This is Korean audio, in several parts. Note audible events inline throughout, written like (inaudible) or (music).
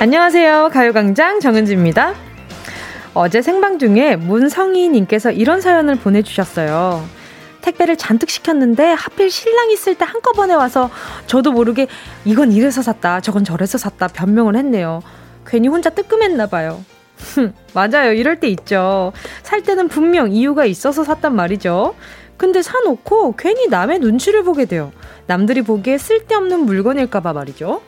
안녕하세요. 가요광장 정은지입니다. 어제 생방 중에 문성희님께서 이런 사연을 보내주셨어요. 택배를 잔뜩 시켰는데 하필 신랑 있을 때 한꺼번에 와서 저도 모르게 이건 이래서 샀다, 저건 저래서 샀다 변명을 했네요. 괜히 혼자 뜨끔했나 봐요. 맞아요. 이럴 때 있죠. 살 때는 분명 이유가 있어서 샀단 말이죠. 근데 사놓고 괜히 남의 눈치를 보게 돼요. 남들이 보기에 쓸데없는 물건일까봐 말이죠.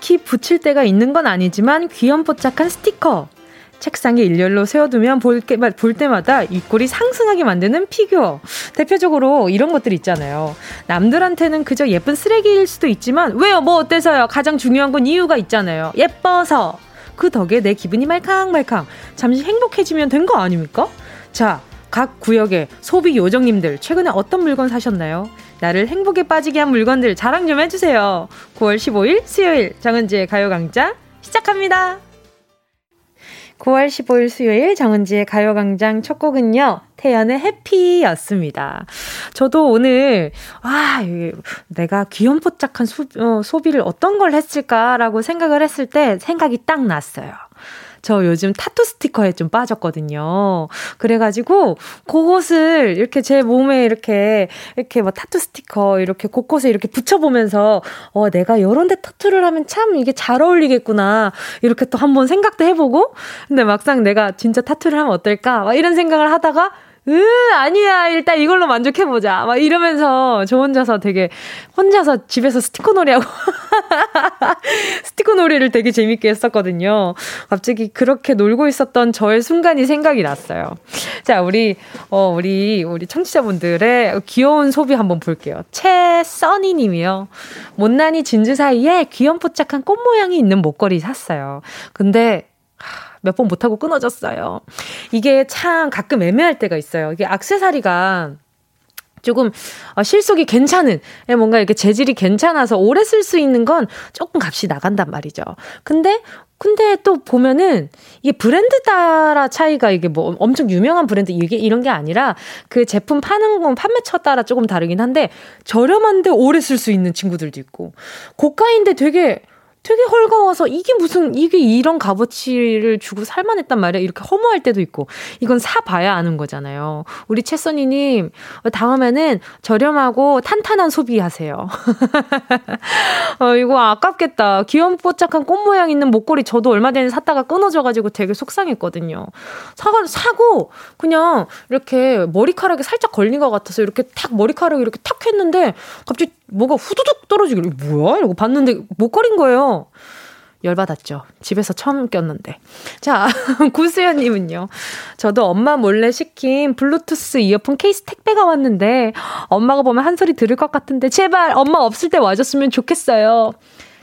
딱히 붙일 때가 있는 건 아니지만 귀염뽀짝한 스티커. 책상에 일렬로 세워두면 볼, 볼 때마다 입꼬리 상승하게 만드는 피규어. 대표적으로 이런 것들 있잖아요. 남들한테는 그저 예쁜 쓰레기일 수도 있지만, 왜요? 뭐 어때서요? 가장 중요한 건 이유가 있잖아요. 예뻐서. 그 덕에 내 기분이 말캉말캉. 잠시 행복해지면 된 거 아닙니까? 자, 각 구역의 소비 요정님들, 최근에 어떤 물건 사셨나요? 나를 행복에 빠지게 한 물건들 자랑 좀 해주세요. 9월 15일 수요일 정은지의 가요광장 시작합니다. 9월 15일 수요일 정은지의 가요광장 첫 곡은요. 태연의 해피였습니다. 저도 오늘, 아, 내가 귀염뽀짝한 소, 어, 소비를 어떤 걸 했을까라고 생각을 했을 때 생각이 딱 났어요. 저 요즘 타투 스티커에 좀 빠졌거든요. 그래가지고 그것을 이렇게 제 몸에 이렇게 이렇게 뭐 타투 스티커 이렇게 곳곳에 이렇게 붙여보면서 어 내가 요런 데 타투를 하면 참 이게 잘 어울리겠구나 이렇게 또 한번 생각도 해보고 근데 막상 내가 진짜 타투를 하면 어떨까 막 이런 생각을 하다가 으, 아니야. 일단 이걸로 만족해보자. 막 이러면서 저 혼자서 되게, 혼자서 집에서 스티커 놀이하고, (laughs) 스티커 놀이를 되게 재밌게 했었거든요. 갑자기 그렇게 놀고 있었던 저의 순간이 생각이 났어요. 자, 우리, 어, 우리, 우리 청취자분들의 귀여운 소비 한번 볼게요. 최써니 님이요. 못난이 진주 사이에 귀염뽀짝한 꽃 모양이 있는 목걸이 샀어요. 근데, 몇 번 못하고 끊어졌어요. 이게 참 가끔 애매할 때가 있어요. 이게 악세사리가 조금 어, 실속이 괜찮은 예, 뭔가 이렇게 재질이 괜찮아서 오래 쓸 수 있는 건 조금 값이 나간단 말이죠. 근데 근데 또 보면은 이게 브랜드 따라 차이가 이게 뭐 엄청 유명한 브랜드 이게 이런 게 아니라 그 제품 파는 건 판매처 따라 조금 다르긴 한데 저렴한데 오래 쓸 수 있는 친구들도 있고 고가인데 되게 되게 헐거워서 이게 무슨 이게 이런 값어치를 주고 살만했단 말이야? 이렇게 허무할 때도 있고. 이건 사 봐야 아는 거잖아요. 우리 채선이님 다음에는 저렴하고 탄탄한 소비하세요. (laughs) 어, 이거 아깝겠다. 귀염뽀짝한 꽃 모양 있는 목걸이 저도 얼마 전에 샀다가 끊어져가지고 되게 속상했거든요. 사가 사고! 그냥 이렇게 머리카락에 살짝 걸린 것 같아서 이렇게 탁 머리카락이 이렇게 탁 했는데 갑자기 뭐가 후두둑 떨어지길래 뭐야? 이러고 봤는데 목걸인 거예요. 열받았죠. 집에서 처음 꼈는데. 자, (laughs) 구수연님은요. 저도 엄마 몰래 시킨 블루투스 이어폰 케이스 택배가 왔는데, 엄마가 보면 한 소리 들을 것 같은데, 제발 엄마 없을 때 와줬으면 좋겠어요.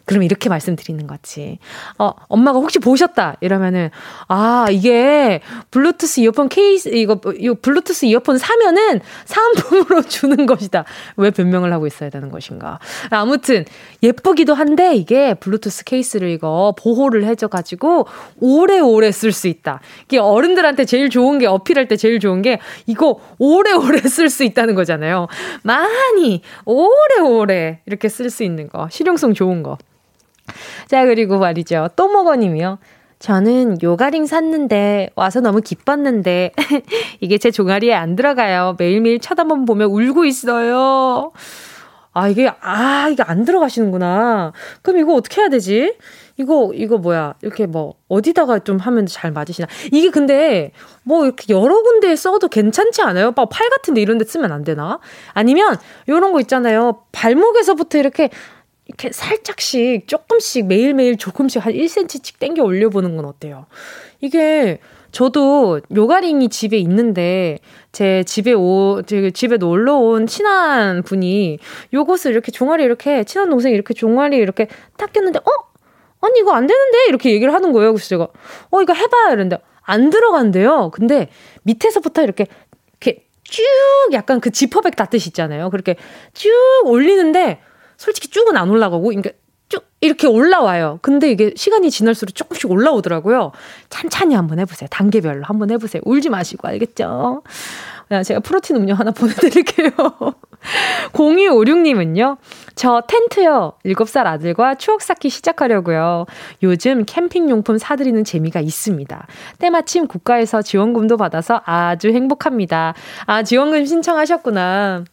그럼 이렇게 말씀드리는 거지. 어, 엄마가 혹시 보셨다 이러면은 아 이게 블루투스 이어폰 케이스 이거 이 블루투스 이어폰 사면은 사은품으로 (laughs) 주는 것이다. 왜 변명을 하고 있어야 되는 것인가? 아무튼 예쁘기도 한데 이게 블루투스 케이스를 이거 보호를 해줘가지고 오래오래 쓸 수 있다. 이게 어른들한테 제일 좋은 게 어필할 때 제일 좋은 게 이거 오래오래 (laughs) 쓸 수 있다는 거잖아요. 많이 오래오래 이렇게 쓸 수 있는 거 실용성 좋은 거. (laughs) 자, 그리고 말이죠. 또 먹어님이요. 저는 요가링 샀는데 와서 너무 기뻤는데 (laughs) 이게 제 종아리에 안 들어가요. 매일매일 쳐다만 보면 울고 있어요. 아, 이게, 아, 이게 안 들어가시는구나. 그럼 이거 어떻게 해야 되지? 이거, 이거 뭐야. 이렇게 뭐, 어디다가 좀 하면 잘 맞으시나. 이게 근데, 뭐, 이렇게 여러 군데에 써도 괜찮지 않아요? 막팔 같은데 이런 데 쓰면 안 되나? 아니면, 요런 거 있잖아요. 발목에서부터 이렇게 이렇게 살짝씩 조금씩 매일매일 조금씩 한 1cm씩 땡겨 올려보는 건 어때요? 이게 저도 요가링이 집에 있는데 제 집에 오, 제 집에 놀러 온 친한 분이 요것을 이렇게 종아리 이렇게 친한 동생이 이렇게 종아리 이렇게 탁 꼈는데 어? 아니 이거 안 되는데 이렇게 얘기를 하는 거예요. 그래서 제가 어 이거 해봐요 이랬는데 안 들어간대요. 근데 밑에서부터 이렇게 이렇게 쭉 약간 그 지퍼백 닿듯이 있잖아요. 그렇게 쭉 올리는데 솔직히 쭉은 안 올라가고 그러니까 쭉 이렇게 올라와요. 근데 이게 시간이 지날수록 조금씩 올라오더라고요. 찬찬히 한번 해보세요. 단계별로 한번 해보세요. 울지 마시고 알겠죠? 제가 프로틴 음료 하나 (laughs) 보내드릴게요. 0256님은요, 저 텐트요. 7살 아들과 추억 쌓기 시작하려고요. 요즘 캠핑용품 사드리는 재미가 있습니다. 때마침 국가에서 지원금도 받아서 아주 행복합니다. 아, 지원금 신청하셨구나.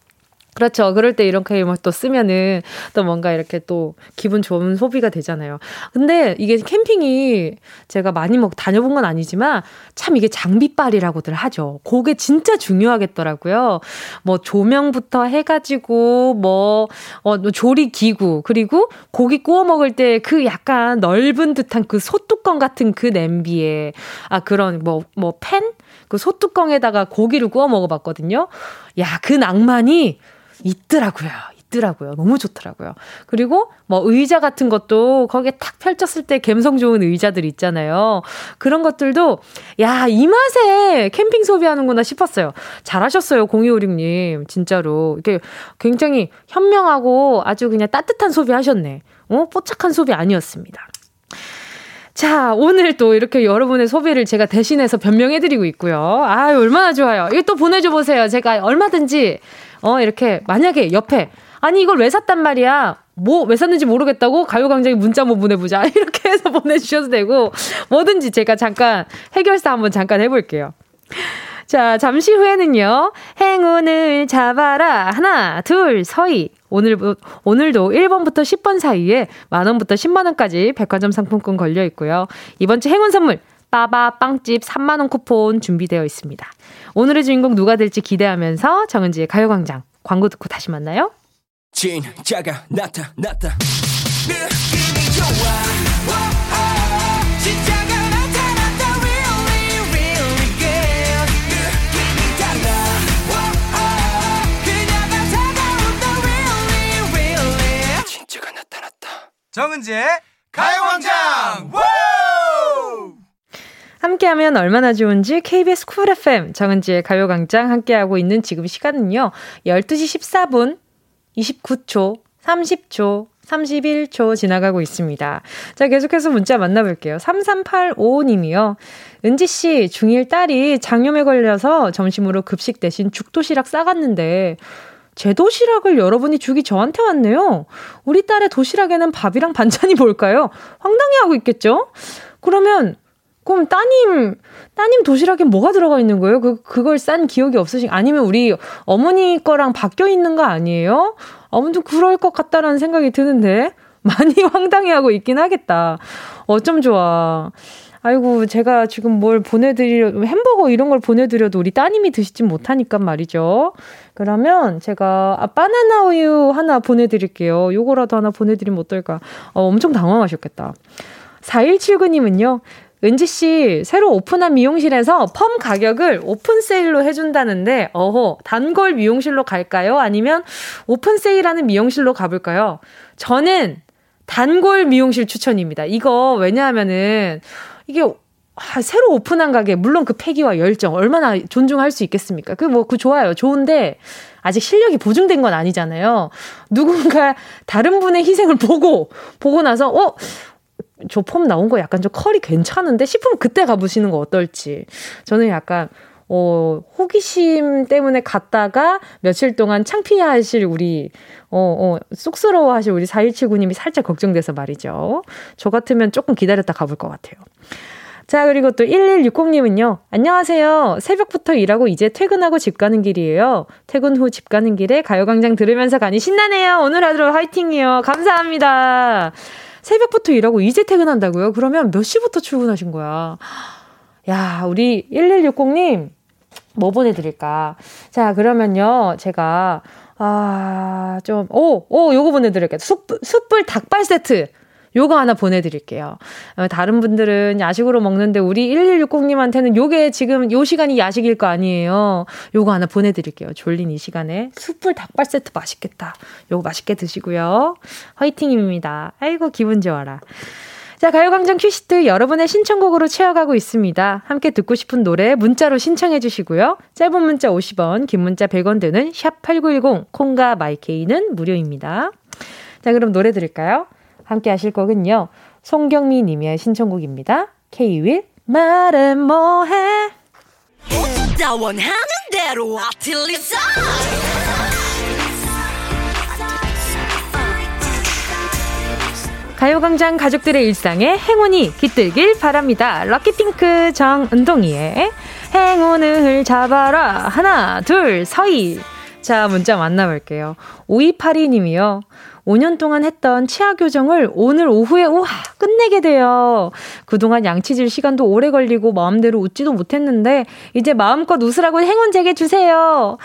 그렇죠. 그럴 때 이런 게임을 또 쓰면은 또 뭔가 이렇게 또 기분 좋은 소비가 되잖아요. 근데 이게 캠핑이 제가 많이 뭐 다녀본 건 아니지만 참 이게 장비빨이라고들 하죠. 그게 진짜 중요하겠더라고요. 뭐 조명부터 해가지고 뭐, 어, 뭐 조리 기구, 그리고 고기 구워 먹을 때 그 약간 넓은 듯한 그 소뚜껑 같은 그 냄비에, 아, 그런 뭐, 뭐 팬? 그 소뚜껑에다가 고기를 구워 먹어봤거든요. 야, 그 낭만이 있더라고요. 있더라고요. 너무 좋더라고요. 그리고 뭐 의자 같은 것도 거기에 탁 펼쳤을 때 감성 좋은 의자들 있잖아요. 그런 것들도 야, 이 맛에 캠핑 소비하는구나 싶었어요. 잘하셨어요. 0256님. 진짜로. 이게 굉장히 현명하고 아주 그냥 따뜻한 소비 하셨네. 어? 뽀짝한 소비 아니었습니다. 자, 오늘 또 이렇게 여러분의 소비를 제가 대신해서 변명해드리고 있고요. 아 얼마나 좋아요. 이거 또 보내줘 보세요. 제가 얼마든지 어, 이렇게 만약에 옆에 아니 이걸 왜 샀단 말이야. 뭐 왜 샀는지 모르겠다고 가요광장에 문자 한번 보내보자 (laughs) 이렇게 해서 보내주셔도 되고 뭐든지 제가 잠깐 해결사 한번 잠깐 해볼게요. 자, 잠시 후에는요. 행운을 잡아라. 하나, 둘, 서희. 오늘, 오늘도 1번부터 10번 사이에 만원부터 10만원까지 백화점 상품권 걸려 있고요. 이번 주 행운 선물, 빠바 빵집 3만원 쿠폰 준비되어 있습니다. 오늘의 주인공 누가 될지 기대하면서 정은지의 가요광장 광고 듣고 다시 만나요. 진짜가 나타났다. 느낌이 좋아. 정은지의 가요광장 함께하면 얼마나 좋은지 KBS 쿨 FM 정은지의 가요광장 함께하고 있는 지금 시간은요. 12시 14분 29초 30초 31초 지나가고 있습니다. 자, 계속해서 문자 만나볼게요. 3385님이요. 은지씨, 중1 딸이 장염에 걸려서 점심으로 급식 대신 죽도시락 싸갔는데, 제 도시락을 여러분이 주기 저한테 왔네요. 우리 딸의 도시락에는 밥이랑 반찬이 뭘까요? 황당해 하고 있겠죠? 그러면 그럼 따님, 따님 도시락에 뭐가 들어가 있는 거예요? 그, 그걸 싼 기억이 없으신, 아니면 우리 어머니 거랑 바뀌어 있는 거 아니에요? 아무튼 그럴 것 같다라는 생각이 드는데, 많이 (laughs) 황당해하고 있긴 하겠다. 어쩜 좋아. 아이고, 제가 지금 뭘 보내드려, 햄버거 이런 걸 보내드려도 우리 따님이 드시진 못하니까 말이죠. 그러면 제가, 아, 바나나 우유 하나 보내드릴게요. 요거라도 하나 보내드리면 어떨까. 어, 엄청 당황하셨겠다. 4179님은요, 은지 씨, 새로 오픈한 미용실에서 펌 가격을 오픈 세일로 해준다는데, 어허, 단골 미용실로 갈까요? 아니면 오픈 세일하는 미용실로 가볼까요? 저는 단골 미용실 추천입니다. 이거 왜냐하면은, 이게 아, 새로 오픈한 가게, 물론 그 패기와 열정, 얼마나 존중할 수 있겠습니까? 그 뭐, 그 좋아요. 좋은데, 아직 실력이 보증된 건 아니잖아요. 누군가 다른 분의 희생을 보고, 보고 나서, 어, 저 폼 나온 거 약간 좀 컬이 괜찮은데 싶으면 그때 가보시는 거 어떨지. 저는 약간 어, 호기심 때문에 갔다가 며칠 동안 창피하실 우리, 어, 어, 쑥스러워 하실 우리 4179님이 살짝 걱정돼서 말이죠. 저 같으면 조금 기다렸다 가볼 것 같아요. 자, 그리고 또 1160님은요. 안녕하세요. 새벽부터 일하고 이제 퇴근하고 집 가는 길이에요. 퇴근 후 집 가는 길에 가요광장 들으면서 가니 신나네요. 오늘 하루 화이팅이요. 감사합니다. 새벽부터 일하고 이제 퇴근한다고요? 그러면 몇 시부터 출근하신 거야? 야, 우리 1160님, 뭐 보내드릴까? 자, 그러면요, 제가, 아, 좀, 오, 오, 요거 보내드릴게요. 숯불, 숯불 닭발 세트. 요거 하나 보내드릴게요. 어, 다른 분들은 야식으로 먹는데 우리 1160님한테는 요게 지금 요 시간이 야식일 거 아니에요. 요거 하나 보내드릴게요. 졸린 이 시간에. 숯불 닭발 세트 맛있겠다. 요거 맛있게 드시고요. 화이팅입니다. 아이고, 기분 좋아라. 자, 가요광장 큐시트 여러분의 신청곡으로 채워가고 있습니다. 함께 듣고 싶은 노래 문자로 신청해 주시고요. 짧은 문자 50원, 긴 문자 100원 되는 샵8910, 콩과 마이케이는 무료입니다. 자, 그럼 노래 들을까요? 함께 하실 곡은요. 송경미 님의 신청곡입니다. K-윌, 말해 뭐해? 가요광장 가족들의 일상에 행운이 깃들길 바랍니다. 럭키핑크 정은동이의 행운을 잡아라. 하나, 둘, 서희. 자, 문자 만나볼게요. 5282님이요. 5년 동안 했던 치아 교정을 오늘 오후에 우와 끝내게 돼요. 그동안 양치질 시간도 오래 걸리고 마음대로 웃지도 못했는데 이제 마음껏 웃으라고 행운 제게 주세요.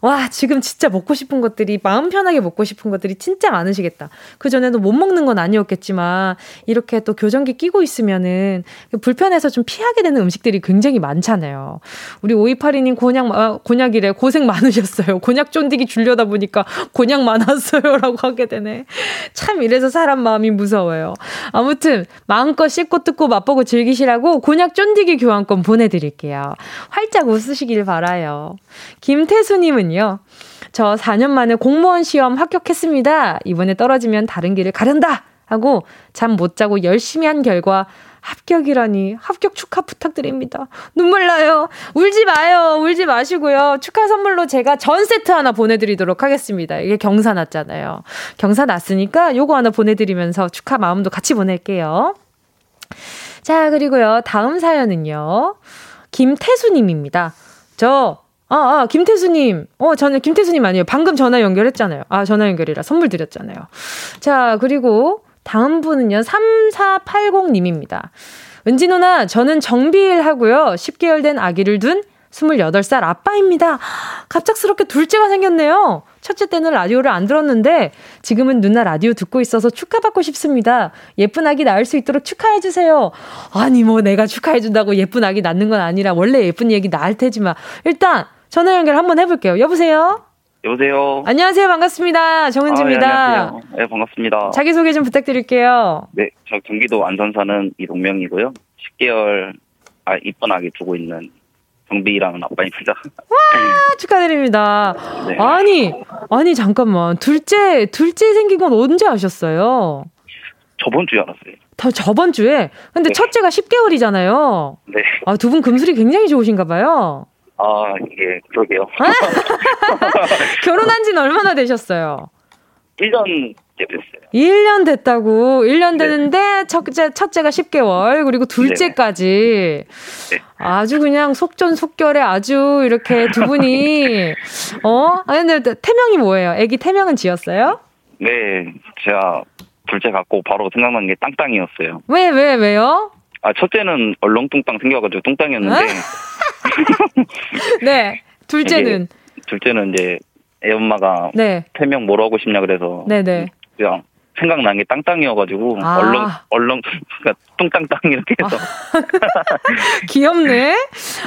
와, 지금 진짜 먹고 싶은 것들이, 마음 편하게 먹고 싶은 것들이 진짜 많으시겠다. 그전에도 못 먹는 건 아니었겠지만, 이렇게 또 교정기 끼고 있으면은, 불편해서 좀 피하게 되는 음식들이 굉장히 많잖아요. 우리 5282님 곤약, 아, 곤약이래. 고생 많으셨어요. 곤약 쫀디기 줄려다 보니까 곤약 많았어요. (laughs) 라고 하게 되네. 참, 이래서 사람 마음이 무서워요. 아무튼, 마음껏 씹고 뜯고 맛보고 즐기시라고 곤약 쫀디기 교환권 보내드릴게요. 활짝 웃으시길 바라요. 김태수님은 님은요. 저 4년 만에 공무원 시험 합격했습니다. 이번에 떨어지면 다른 길을 가련다! 하고 잠 못 자고 열심히 한 결과 합격이라니 합격 축하 부탁드립니다. 눈물 나요. 울지 마요. 울지 마시고요. 축하 선물로 제가 전 세트 하나 보내드리도록 하겠습니다. 이게 경사 났잖아요. 경사 났으니까 요거 하나 보내드리면서 축하 마음도 같이 보낼게요. 자, 그리고요. 다음 사연은요. 김태수님입니다. 저 아, 아, 김태수님. 어, 저는 김태수님 아니에요. 방금 전화 연결했잖아요. 아, 전화 연결이라 선물 드렸잖아요. 자, 그리고 다음 분은요, 3480님입니다. 은지 누나, 저는 정비일 하고요. 10개월 된 아기를 둔 28살 아빠입니다. 갑작스럽게 둘째가 생겼네요. 첫째 때는 라디오를 안 들었는데 지금은 누나 라디오 듣고 있어서 축하받고 싶습니다. 예쁜 아기 낳을 수 있도록 축하해주세요. 아니, 뭐 내가 축하해준다고 예쁜 아기 낳는 건 아니라 원래 예쁜 얘기 낳을 테지만 일단 전화 연결 한번 해볼게요. 여보세요? 여보세요. 안녕하세요. 반갑습니다. 정은지입니다. 아, 네, 안녕하세요. 네, 반갑습니다. 자기소개 좀 부탁드릴게요. 네, 저 경기도 안산 사는 이동명이고요. 10개월 아, 이쁜 아기 두고 있는 정비라는 아빠입니다. (laughs) 와, 축하드립니다. 네. 아니, 아니, 잠깐만. 둘째, 둘째 생긴 건 언제 아셨어요? 저번 주에 알았어요. 더 저번 주에? 근데 네. 첫째가 10개월이잖아요. 네. 아, 두 분 금술이 굉장히 좋으신가 봐요. 아, 예, 그러게요. (laughs) 결혼한 지는 얼마나 되셨어요? 1년 됐어요. 1년 됐다고. 1년 되는데 네. 첫째, 첫째가 10개월, 그리고 둘째까지. 네. 아주 그냥 속전속결에 아주 이렇게 두 분이, 어? 아 근데 태명이 뭐예요? 애기 태명은 지었어요? 네, 제가 둘째 갖고 바로 생각난 게 땅땅이었어요. 왜, 왜, 왜요? 아, 첫째는 얼렁뚱땅 생겨가지고 뚱땅이었는데. (laughs) 네. 둘째는? 둘째는 이제 애 엄마가 네. 태명 뭐로 하고 싶냐 그래서 네네. 그냥 생각난 게 땅땅이어가지고 아. 얼렁 얼렁 그러니까 뚱땅땅 이렇게 해서 아. (laughs) 귀엽네.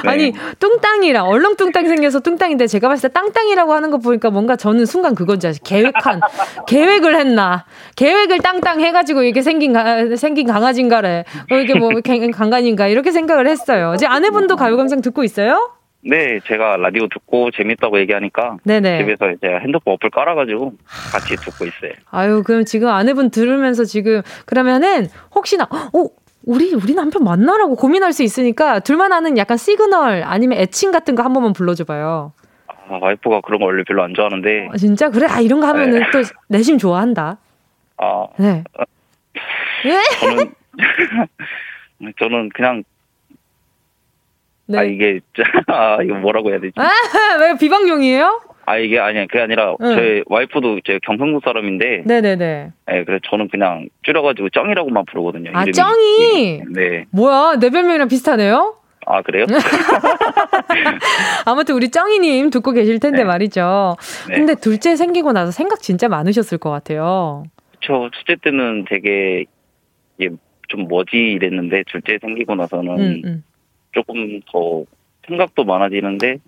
네. 아니 뚱땅이라 얼렁뚱땅 생겨서 뚱땅인데 제가 봤을 때 땅땅이라고 하는 거 보니까 뭔가 저는 순간 그건지 아시 계획한 계획을 했나 계획을 땅땅 해가지고 이게 생긴 가, 생긴 강아지인가래 어, 이게 뭐 강간인가 이렇게 생각을 했어요. 이제 아내분도 가요감상 듣고 있어요? 네, 제가 라디오 듣고 재밌다고 얘기하니까 네네. 집에서 이제 핸드폰 어플 깔아가지고 같이 듣고 있어요. 아유, 그럼 지금 아내분 들으면서 지금 그러면은 혹시나 어 우리 우리 남편 만나라고 고민할 수 있으니까 둘만 아는 약간 시그널 아니면 애칭 같은 거 한 번만 불러줘봐요. 아, 와이프가 그런 거 원래 별로 안 좋아하는데. 아, 진짜 그래? 아 이런 거 하면은 네. 또 내심 좋아한다. 아. 네. 네? 저는 (laughs) 저는 그냥 네. 아 이게 (laughs) 아 이거 뭐라고 해야 되지? 아, (laughs) 왜 비방용이에요? 아 이게 아니야 그게 아니라 응. 저희 와이프도 제 경상도 사람인데 네네네. 네 그래서 저는 그냥 줄여가지고 쩡이라고만 부르거든요. 아 쩡이. 네. 뭐야 내 별명이랑 비슷하네요. 아 그래요? (laughs) 아무튼 우리 쩡이님 듣고 계실 텐데 네. 말이죠. 네. 근데 둘째 생기고 나서 생각 진짜 많으셨을 것 같아요. 저 첫째 때는 되게 좀 뭐지 이랬는데 둘째 생기고 나서는 음, 음. 조금 더 생각도 많아지는데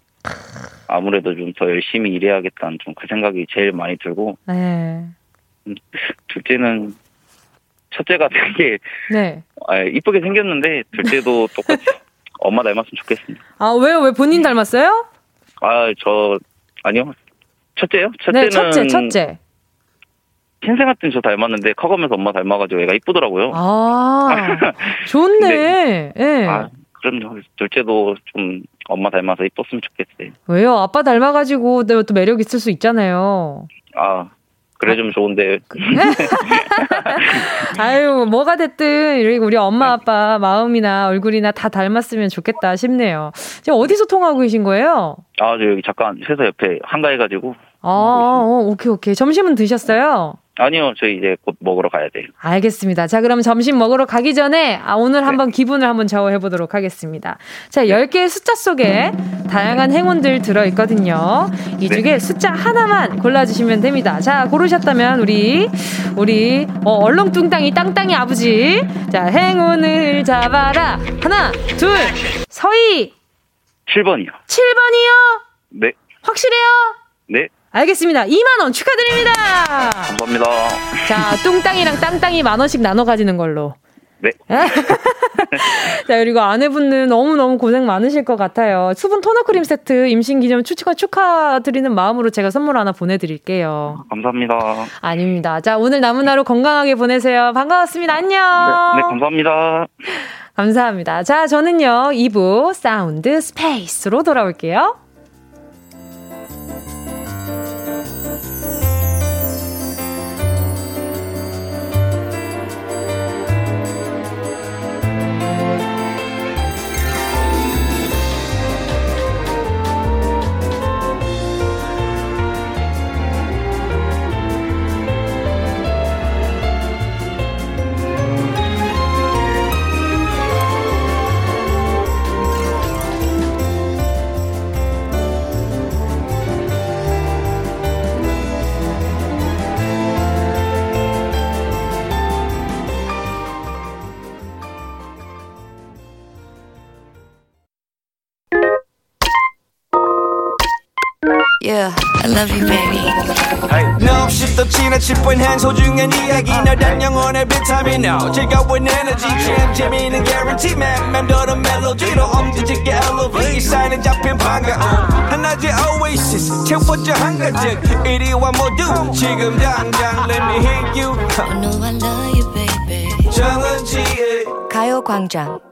아무래도 좀 더 열심히 일해야겠다는 좀 그 생각이 제일 많이 들고 네. 음, 둘째는 첫째가 되게 네. 아, 이쁘게 생겼는데 둘째도 (laughs) 똑같이 엄마 닮았으면 좋겠습니다. 아 왜요? 왜 본인 닮았어요? 아 저 아니요 첫째요? 첫째는 네, 첫째 첫째. 신생 같은 저 닮았는데 커가면서 엄마 닮아가지고 애가 이쁘더라고요. 아 (laughs) 좋네. 예. 네. 아 그럼요. 둘째도 좀 엄마 닮아서 이뻤으면 좋겠어요. 왜요? 아빠 닮아가지고 또 매력 있을 수 있잖아요. 아 그래 좀 좋은데. (laughs) 아유, 뭐가 됐든 우리 엄마 아빠 마음이나 얼굴이나 다 닮았으면 좋겠다 싶네요. 지금 어디서 통화하고 계신 거예요? 아, 저 여기 잠깐 회사 옆에 한가해가지고. 아, 어, 오케이, 오케이. 점심은 드셨어요? 아니요, 저 이제 곧 먹으러 가야 돼요. 알겠습니다. 자, 그럼 점심 먹으러 가기 전에 아, 오늘 한번 네. 기분을 한번 좌우해 보도록 하겠습니다. 자, 10개의 숫자 속에 다양한 행운들 들어 있거든요. 이 네. 중에 네. 숫자 하나만 골라 주시면 됩니다. 자, 고르셨다면 우리 우리 어, 얼렁뚱땅이 땅땅이 아버지. 자, 행운을 잡아라. 하나, 둘. 서희 7번이요. 7번이요? 네. 확실해요? 네. 알겠습니다. 2만원 축하드립니다. 감사합니다. 자, 뚱땅이랑 땅땅이 만원씩 나눠 가지는 걸로. 네. (laughs) 자, 그리고 아내분은 너무너무 고생 많으실 것 같아요. 수분 토너 크림 세트 임신 기념 축하 축하드리는 마음으로 제가 선물 하나 보내드릴게요. 감사합니다. 아닙니다. 자, 오늘 남은 하루 건강하게 보내세요. 반가웠습니다. 안녕. 네, 네 감사합니다. 감사합니다. 자, 저는요, 2부 사운드 스페이스로 돌아올게요. Love you, baby. No, 또 지나칠 뻔한 소중한 이야기. 너란 영혼의 비타민. O 즐거운 에너지. 참 재미있는 guarantee man 맴도는 멜로디로 엄지짓게 elevate 사인은 잡힌 반가움 하나의 oasis. 채워져 한가득. 이리와 모두. 지금 당장 let me hit you. I know I love you, baby. 정은지의 가요광장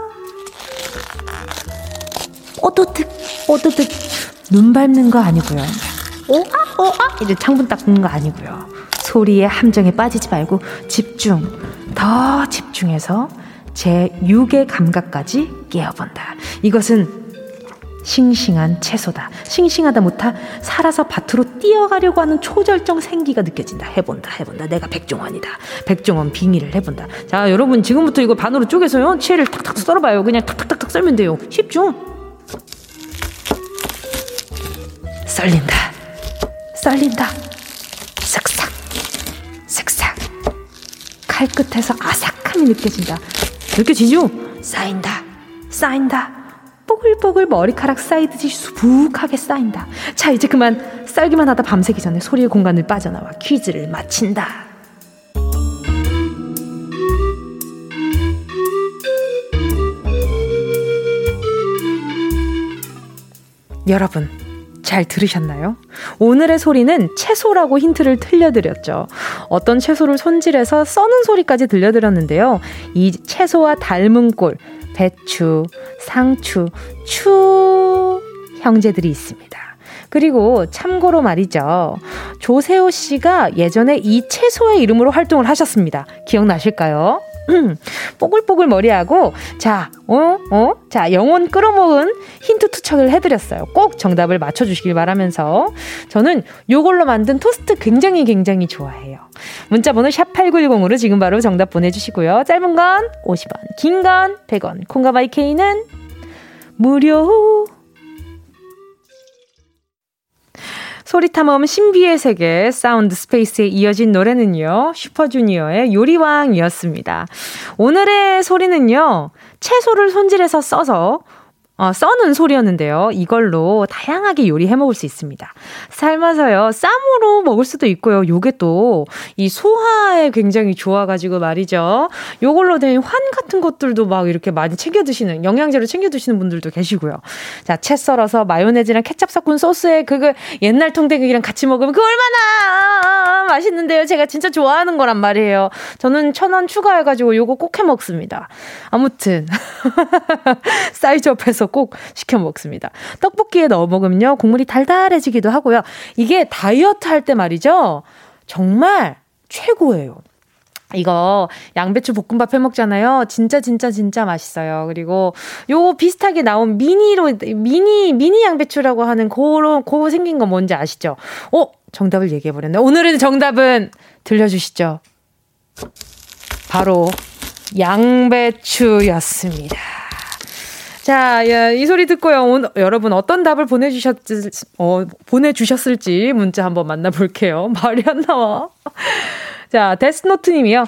오도득 오도득 눈 밟는 거 아니고요. 오아 오아 이제 창문 닦는 거 아니고요. 소리의 함정에 빠지지 말고 집중 더 집중해서 제 6의 감각까지 깨어본다. 이것은 싱싱한 채소다. 싱싱하다 못하 살아서 밭으로 뛰어가려고 하는 초절정 생기가 느껴진다. 해본다, 해본다. 내가 백종원이다. 백종원 빙의를 해본다. 자, 여러분 지금부터 이거 반으로 쪼개서요. 치를 탁탁 썰어봐요. 그냥 탁탁탁탁 썰면 돼요. 쉽죠? 썰린다. 썰린다. 쓱싹. 쓱싹. 칼끝에서 아삭함이 느껴진다. 느껴지죠? 쌓인다. 쌓인다. 뽀글뽀글 머리카락 쌓이듯이 수북하게 쌓인다. 자, 이제 그만 썰기만 하다 밤새기 전에 소리의 공간을 빠져나와 퀴즈를 마친다. 여러분, 잘 들으셨나요? 오늘의 소리는 채소라고 힌트를 틀려드렸죠. 어떤 채소를 손질해서 써는 소리까지 들려드렸는데요. 이 채소와 닮은 꼴, 배추, 상추, 추 형제들이 있습니다. 그리고 참고로 말이죠. 조세호 씨가 예전에 이 채소의 이름으로 활동을 하셨습니다. 기억나실까요? 뽀글뽀글 머리하고, 자, 어, 어? 자, 영혼 끌어모은 힌트 투척을 해드렸어요. 꼭 정답을 맞춰주시길 바라면서. 저는 요걸로 만든 토스트 굉장히 굉장히 좋아해요. 문자번호 샵8910으로 지금 바로 정답 보내주시고요. 짧은 건 50원, 긴 건 100원, 콩과 my K는 무료. 소리탐험 신비의 세계 사운드 스페이스에 이어진 노래는요. 슈퍼주니어의 요리왕이었습니다. 오늘의 소리는요. 채소를 손질해서 써서 어, 써는 소리였는데요. 이걸로 다양하게 요리해 먹을 수 있습니다. 삶아서요. 쌈으로 먹을 수도 있고요. 요게 또 이 소화에 굉장히 좋아가지고 말이죠. 요걸로 된 환 같은 것들도 막 이렇게 많이 챙겨 드시는 영양제로 챙겨 드시는 분들도 계시고요. 자, 채 썰어서 마요네즈랑 케찹 섞은 소스에 그거 옛날 통닭이랑 같이 먹으면 그 얼마나 맛있는데요. 제가 진짜 좋아하는 거란 말이에요. 저는 천 원 추가해가지고 요거 꼭 해 먹습니다. 아무튼 (laughs) 사이즈 업해서 꼭 시켜 먹습니다. 떡볶이에 넣어 먹으면요. 국물이 달달해지기도 하고요. 이게 다이어트 할 때 말이죠. 정말 최고예요. 이거 양배추 볶음밥 해 먹잖아요. 진짜 진짜 진짜 맛있어요. 그리고 요 비슷하게 나온 미니로 미니 미니 양배추라고 하는 고런 고 생긴 거 뭔지 아시죠? 어, 정답을 얘기해 버렸네. 오늘은 정답은 들려 주시죠. 바로 양배추였습니다. 자, 야, 이 소리 듣고요. 오늘, 여러분 어떤 답을 보내주셨, 어, 보내주셨을지 문자 한번 만나볼게요. (laughs) 말이 안 나와. 자, 데스노트님이요.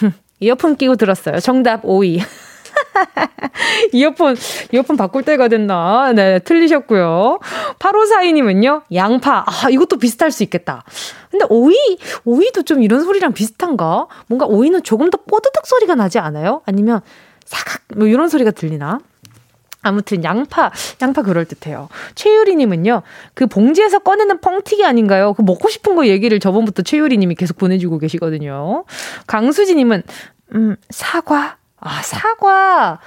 (laughs) 이어폰 끼고 들었어요. 정답 5위. (laughs) 이어폰, 이어폰 바꿀 때가 됐나? 네, 틀리셨고요. 8542님은요, 양파. 아, 이것도 비슷할 수 있겠다. 근데 오이, 오이도 좀 이런 소리랑 비슷한가? 뭔가 오이는 조금 더 뽀드득 소리가 나지 않아요? 아니면 사각, 뭐 이런 소리가 들리나? 아무튼 양파, 양파 그럴 듯해요. 최유리님은요, 그 봉지에서 꺼내는 뻥튀기 아닌가요? 그 먹고 싶은 거 얘기를 저번부터 최유리님이 계속 보내주고 계시거든요. 강수지님은, 음, 사과. 아, 사과.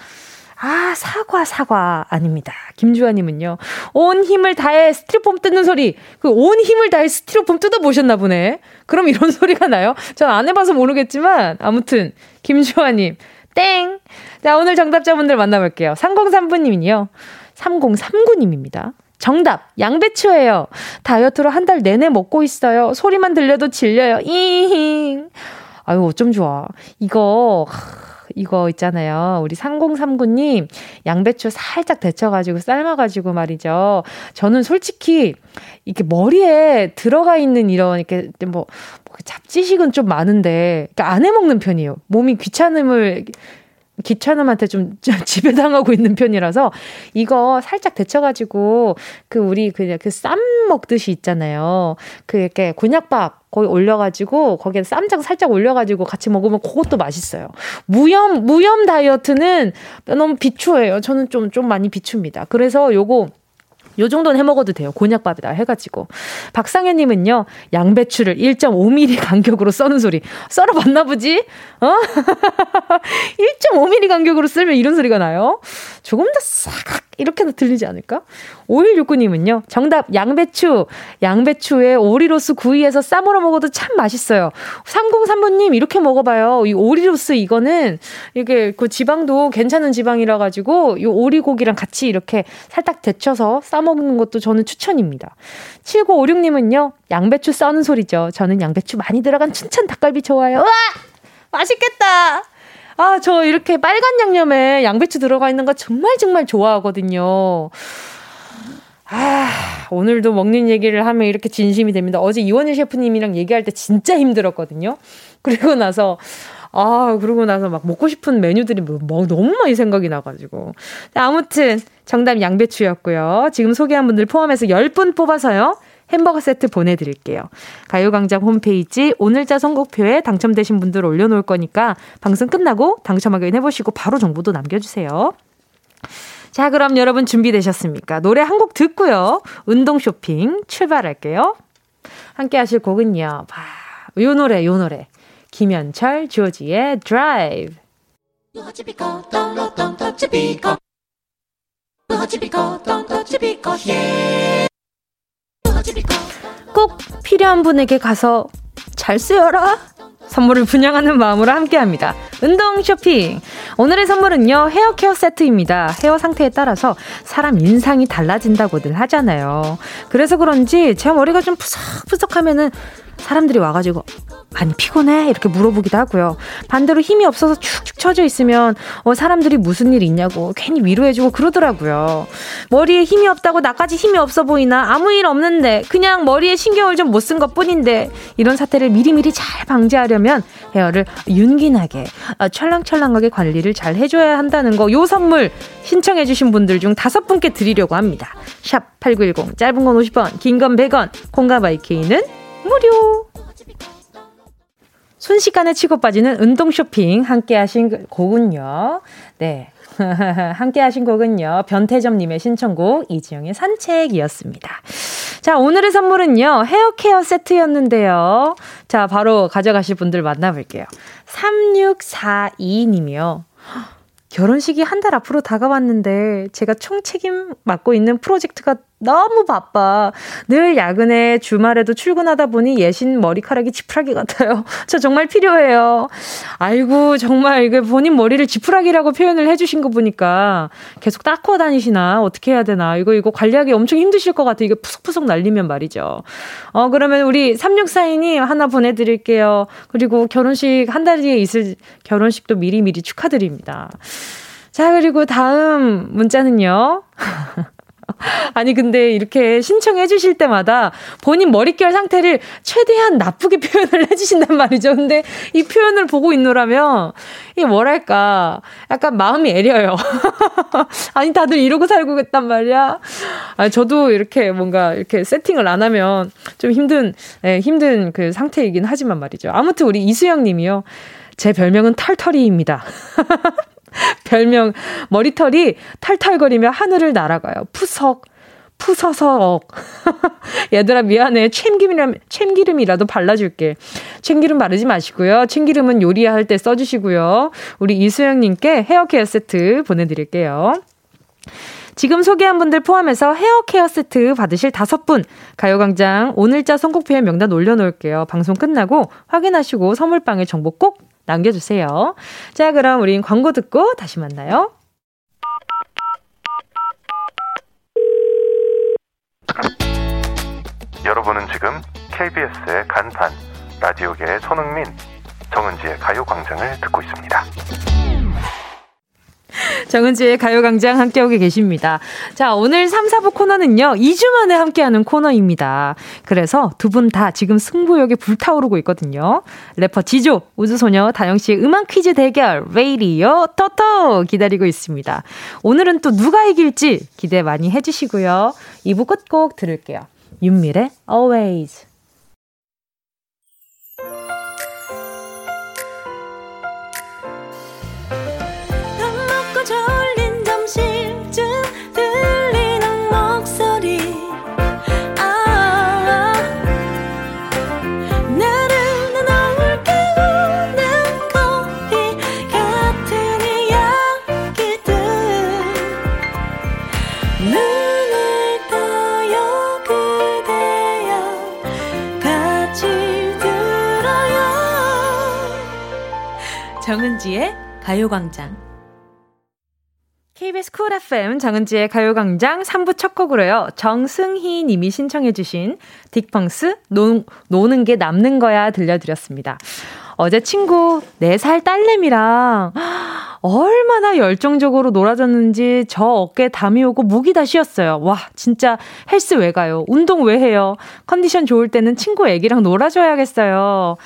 아, 사과, 사과. 아닙니다. 김주환님은요, 온 힘을 다해 스티로폼 뜯는 소리. 그 온 힘을 다해 스티로폼 뜯어보셨나 보네. 그럼 이런 (laughs) 소리가 나요? 전 안 해봐서 모르겠지만, 아무튼, 김주환님, 땡! 자, 오늘 정답자분들 만나볼게요. 3039님이요. 3039님입니다. 정답, 양배추예요. 다이어트로 한 달 내내 먹고 있어요. 소리만 들려도 질려요. 이힝. 아유, 어쩜 좋아. 이거, 이거 있잖아요. 우리 3039님, 양배추 살짝 데쳐가지고 삶아가지고 말이죠. 저는 솔직히, 이렇게 머리에 들어가 있는 이런, 이렇게 뭐, 뭐 잡지식은 좀 많은데, 그러니까 안 해먹는 편이에요. 몸이 귀찮음을, 귀찮음한테 (laughs) 좀 지배당하고 있는 편이라서 이거 살짝 데쳐가지고 그 우리 그냥 그 쌈 먹듯이 있잖아요. 그 이렇게 곤약밥 거기 올려가지고 거기에 쌈장 살짝 올려가지고 같이 먹으면 그것도 맛있어요. 무염 무염 다이어트는 너무 비추해요. 저는 좀좀 좀 많이 비춥니다. 그래서 요거 요 정도는 해 먹어도 돼요. 곤약밥에다 해가지고. 박상현님은요, 양배추를 1.5mm 간격으로 써는 소리. 썰어봤나 보지? 어? (laughs) 1.5mm 간격으로 쓸면 이런 소리가 나요. 조금 더 싹 이렇게도 들리지 않을까? 5169님은요, 정답, 양배추. 양배추에 오리로스 구이에서 싸먹어 먹어도 참 맛있어요. 303번님, 이렇게 먹어봐요. 이 오리로스 이거는, 이게 그 지방도 괜찮은 지방이라 가지고, 이 오리고기랑 같이 이렇게 살짝 데쳐서 싸먹는 것도 저는 추천입니다. 7956님은요, 양배추 써는 소리죠. 저는 양배추 많이 들어간 춘천 닭갈비 좋아요. 우와! 맛있겠다! 아, 저 이렇게 빨간 양념에 양배추 들어가 있는 거 정말 정말 좋아하거든요. 아, 오늘도 먹는 얘기를 하면 이렇게 진심이 됩니다. 어제 이원일 셰프님이랑 얘기할 때 진짜 힘들었거든요. 그리고 나서, 아, 그러고 나서 막 먹고 싶은 메뉴들이 뭐, 뭐 너무 많이 생각이 나가지고. 아무튼, 정답 양배추였고요. 지금 소개한 분들 포함해서 10분 뽑아서요. 햄버거 세트 보내드릴게요. 가요광장 홈페이지 오늘자 선곡표에 당첨되신 분들 올려놓을 거니까 방송 끝나고 당첨 확인해보시고 바로 정보도 남겨주세요. 자, 그럼 여러분 준비되셨습니까? 노래 한 곡 듣고요. 운동 쇼핑 출발할게요. 함께 하실 곡은요. 봐, 요 노래, 요 노래. 김현철, 조지의 드라이브. 꼭 필요한 분에게 가서 잘 쓰여라. 선물을 분양하는 마음으로 함께 합니다. 운동 쇼핑. 오늘의 선물은요, 헤어 케어 세트입니다. 헤어 상태에 따라서 사람 인상이 달라진다고들 하잖아요. 그래서 그런지 제 머리가 좀 푸석푸석 하면은 사람들이 와가지고 많이 피곤해? 이렇게 물어보기도 하고요. 반대로 힘이 없어서 축축 처져 있으면 어, 사람들이 무슨 일 있냐고 괜히 위로해주고 그러더라고요. 머리에 힘이 없다고 나까지 힘이 없어 보이나 아무 일 없는데 그냥 머리에 신경을 좀 못 쓴 것 뿐인데 이런 사태를 미리미리 잘 방지하려면 헤어를 윤기나게 어, 찰랑찰랑하게 관리를 잘 해줘야 한다는 거 요 선물 신청해주신 분들 중 다섯 분께 드리려고 합니다. 샵 8910 짧은 건 50원 긴 건 100원 콩가 바이케이는 무료 순식간에 치고 빠지는 운동 쇼핑 함께 하신 곡은요. 네. (laughs) 함께 하신 곡은요. 변태점님의 신청곡 이지영의 산책이었습니다. 자, 오늘의 선물은요. 헤어 케어 세트였는데요. 자, 바로 가져가실 분들 만나볼게요. 3642님이요. 결혼식이 한 달 앞으로 다가왔는데 제가 총책임 맡고 있는 프로젝트가 너무 바빠. 늘 야근에 주말에도 출근하다 보니 예신 머리카락이 지푸라기 같아요. (laughs) 저 정말 필요해요. 아이고, 정말 이게 본인 머리를 지푸라기라고 표현을 해주신 거 보니까 계속 닦고 다니시나? 어떻게 해야 되나? 이거, 이거 관리하기 엄청 힘드실 것 같아요. 이게 푸석푸석 날리면 말이죠. 어, 그러면 우리 3642님 하나 보내드릴게요. 그리고 결혼식 한 달 뒤에 있을 결혼식도 미리미리 축하드립니다. 자, 그리고 다음 문자는요. (laughs) 아니, 근데 이렇게 신청해 주실 때마다 본인 머릿결 상태를 최대한 나쁘게 (laughs) 표현을 해 주신단 말이죠. 근데 이 표현을 보고 있노라면, 이게 뭐랄까, 약간 마음이 애려요. (laughs) 아니, 다들 이러고 살고 있단 말이야. 아, 저도 이렇게 뭔가 이렇게 세팅을 안 하면 좀 힘든, 네, 힘든 그 상태이긴 하지만 말이죠. 아무튼 우리 이수영 님이요. 제 별명은 털털이입니다. (laughs) (laughs) 별명, 머리털이 탈탈거리며 하늘을 날아가요. 푸석, 푸서석. (laughs) 얘들아, 미안해. 참기름, 참기름이라도 발라줄게. 참기름 바르지 마시고요. 참기름은 요리할 때 써주시고요. 우리 이수영님께 헤어 케어 세트 보내드릴게요. 지금 소개한 분들 포함해서 헤어 케어 세트 받으실 다섯 분 가요광장 오늘자 선곡표에 명단 올려놓을게요. 방송 끝나고 확인하시고 선물방에 정보 꼭 남겨주세요. 자, 그럼 우린 광고 듣고 다시 만나요. 여러분은 지금 KBS의 간판, 라디오계의 손흥민, 정은지의 가요광장을 듣고 있습니다. 정은지의 가요광장 함께하고 계십니다. 자, 오늘 3, 4부 코너는요, 2주 만에 함께하는 코너입니다. 그래서 두 분 다 지금 승부욕에 불타오르고 있거든요. 래퍼 지조, 우주소녀 다영씨의 음악 퀴즈 대결, 레이디오 토토 기다리고 있습니다. 오늘은 또 누가 이길지 기대 많이 해주시고요. 2부 끝곡 들을게요. 윤미래, Always. 정은지의 가요광장. KBS 쿨 FM 정은지의 가요광장 3부 첫 곡으로요. 정승희 님이 신청해주신 딕펑스 노, 노는 게 남는 거야 들려드렸습니다. 어제 친구 4살 딸내미랑 얼마나 열정적으로 놀아줬는지 저 어깨에 담이 오고 목이 다 쉬었어요. 와, 진짜 헬스 왜 가요? 운동 왜 해요? 컨디션 좋을 때는 친구 애기랑 놀아줘야겠어요.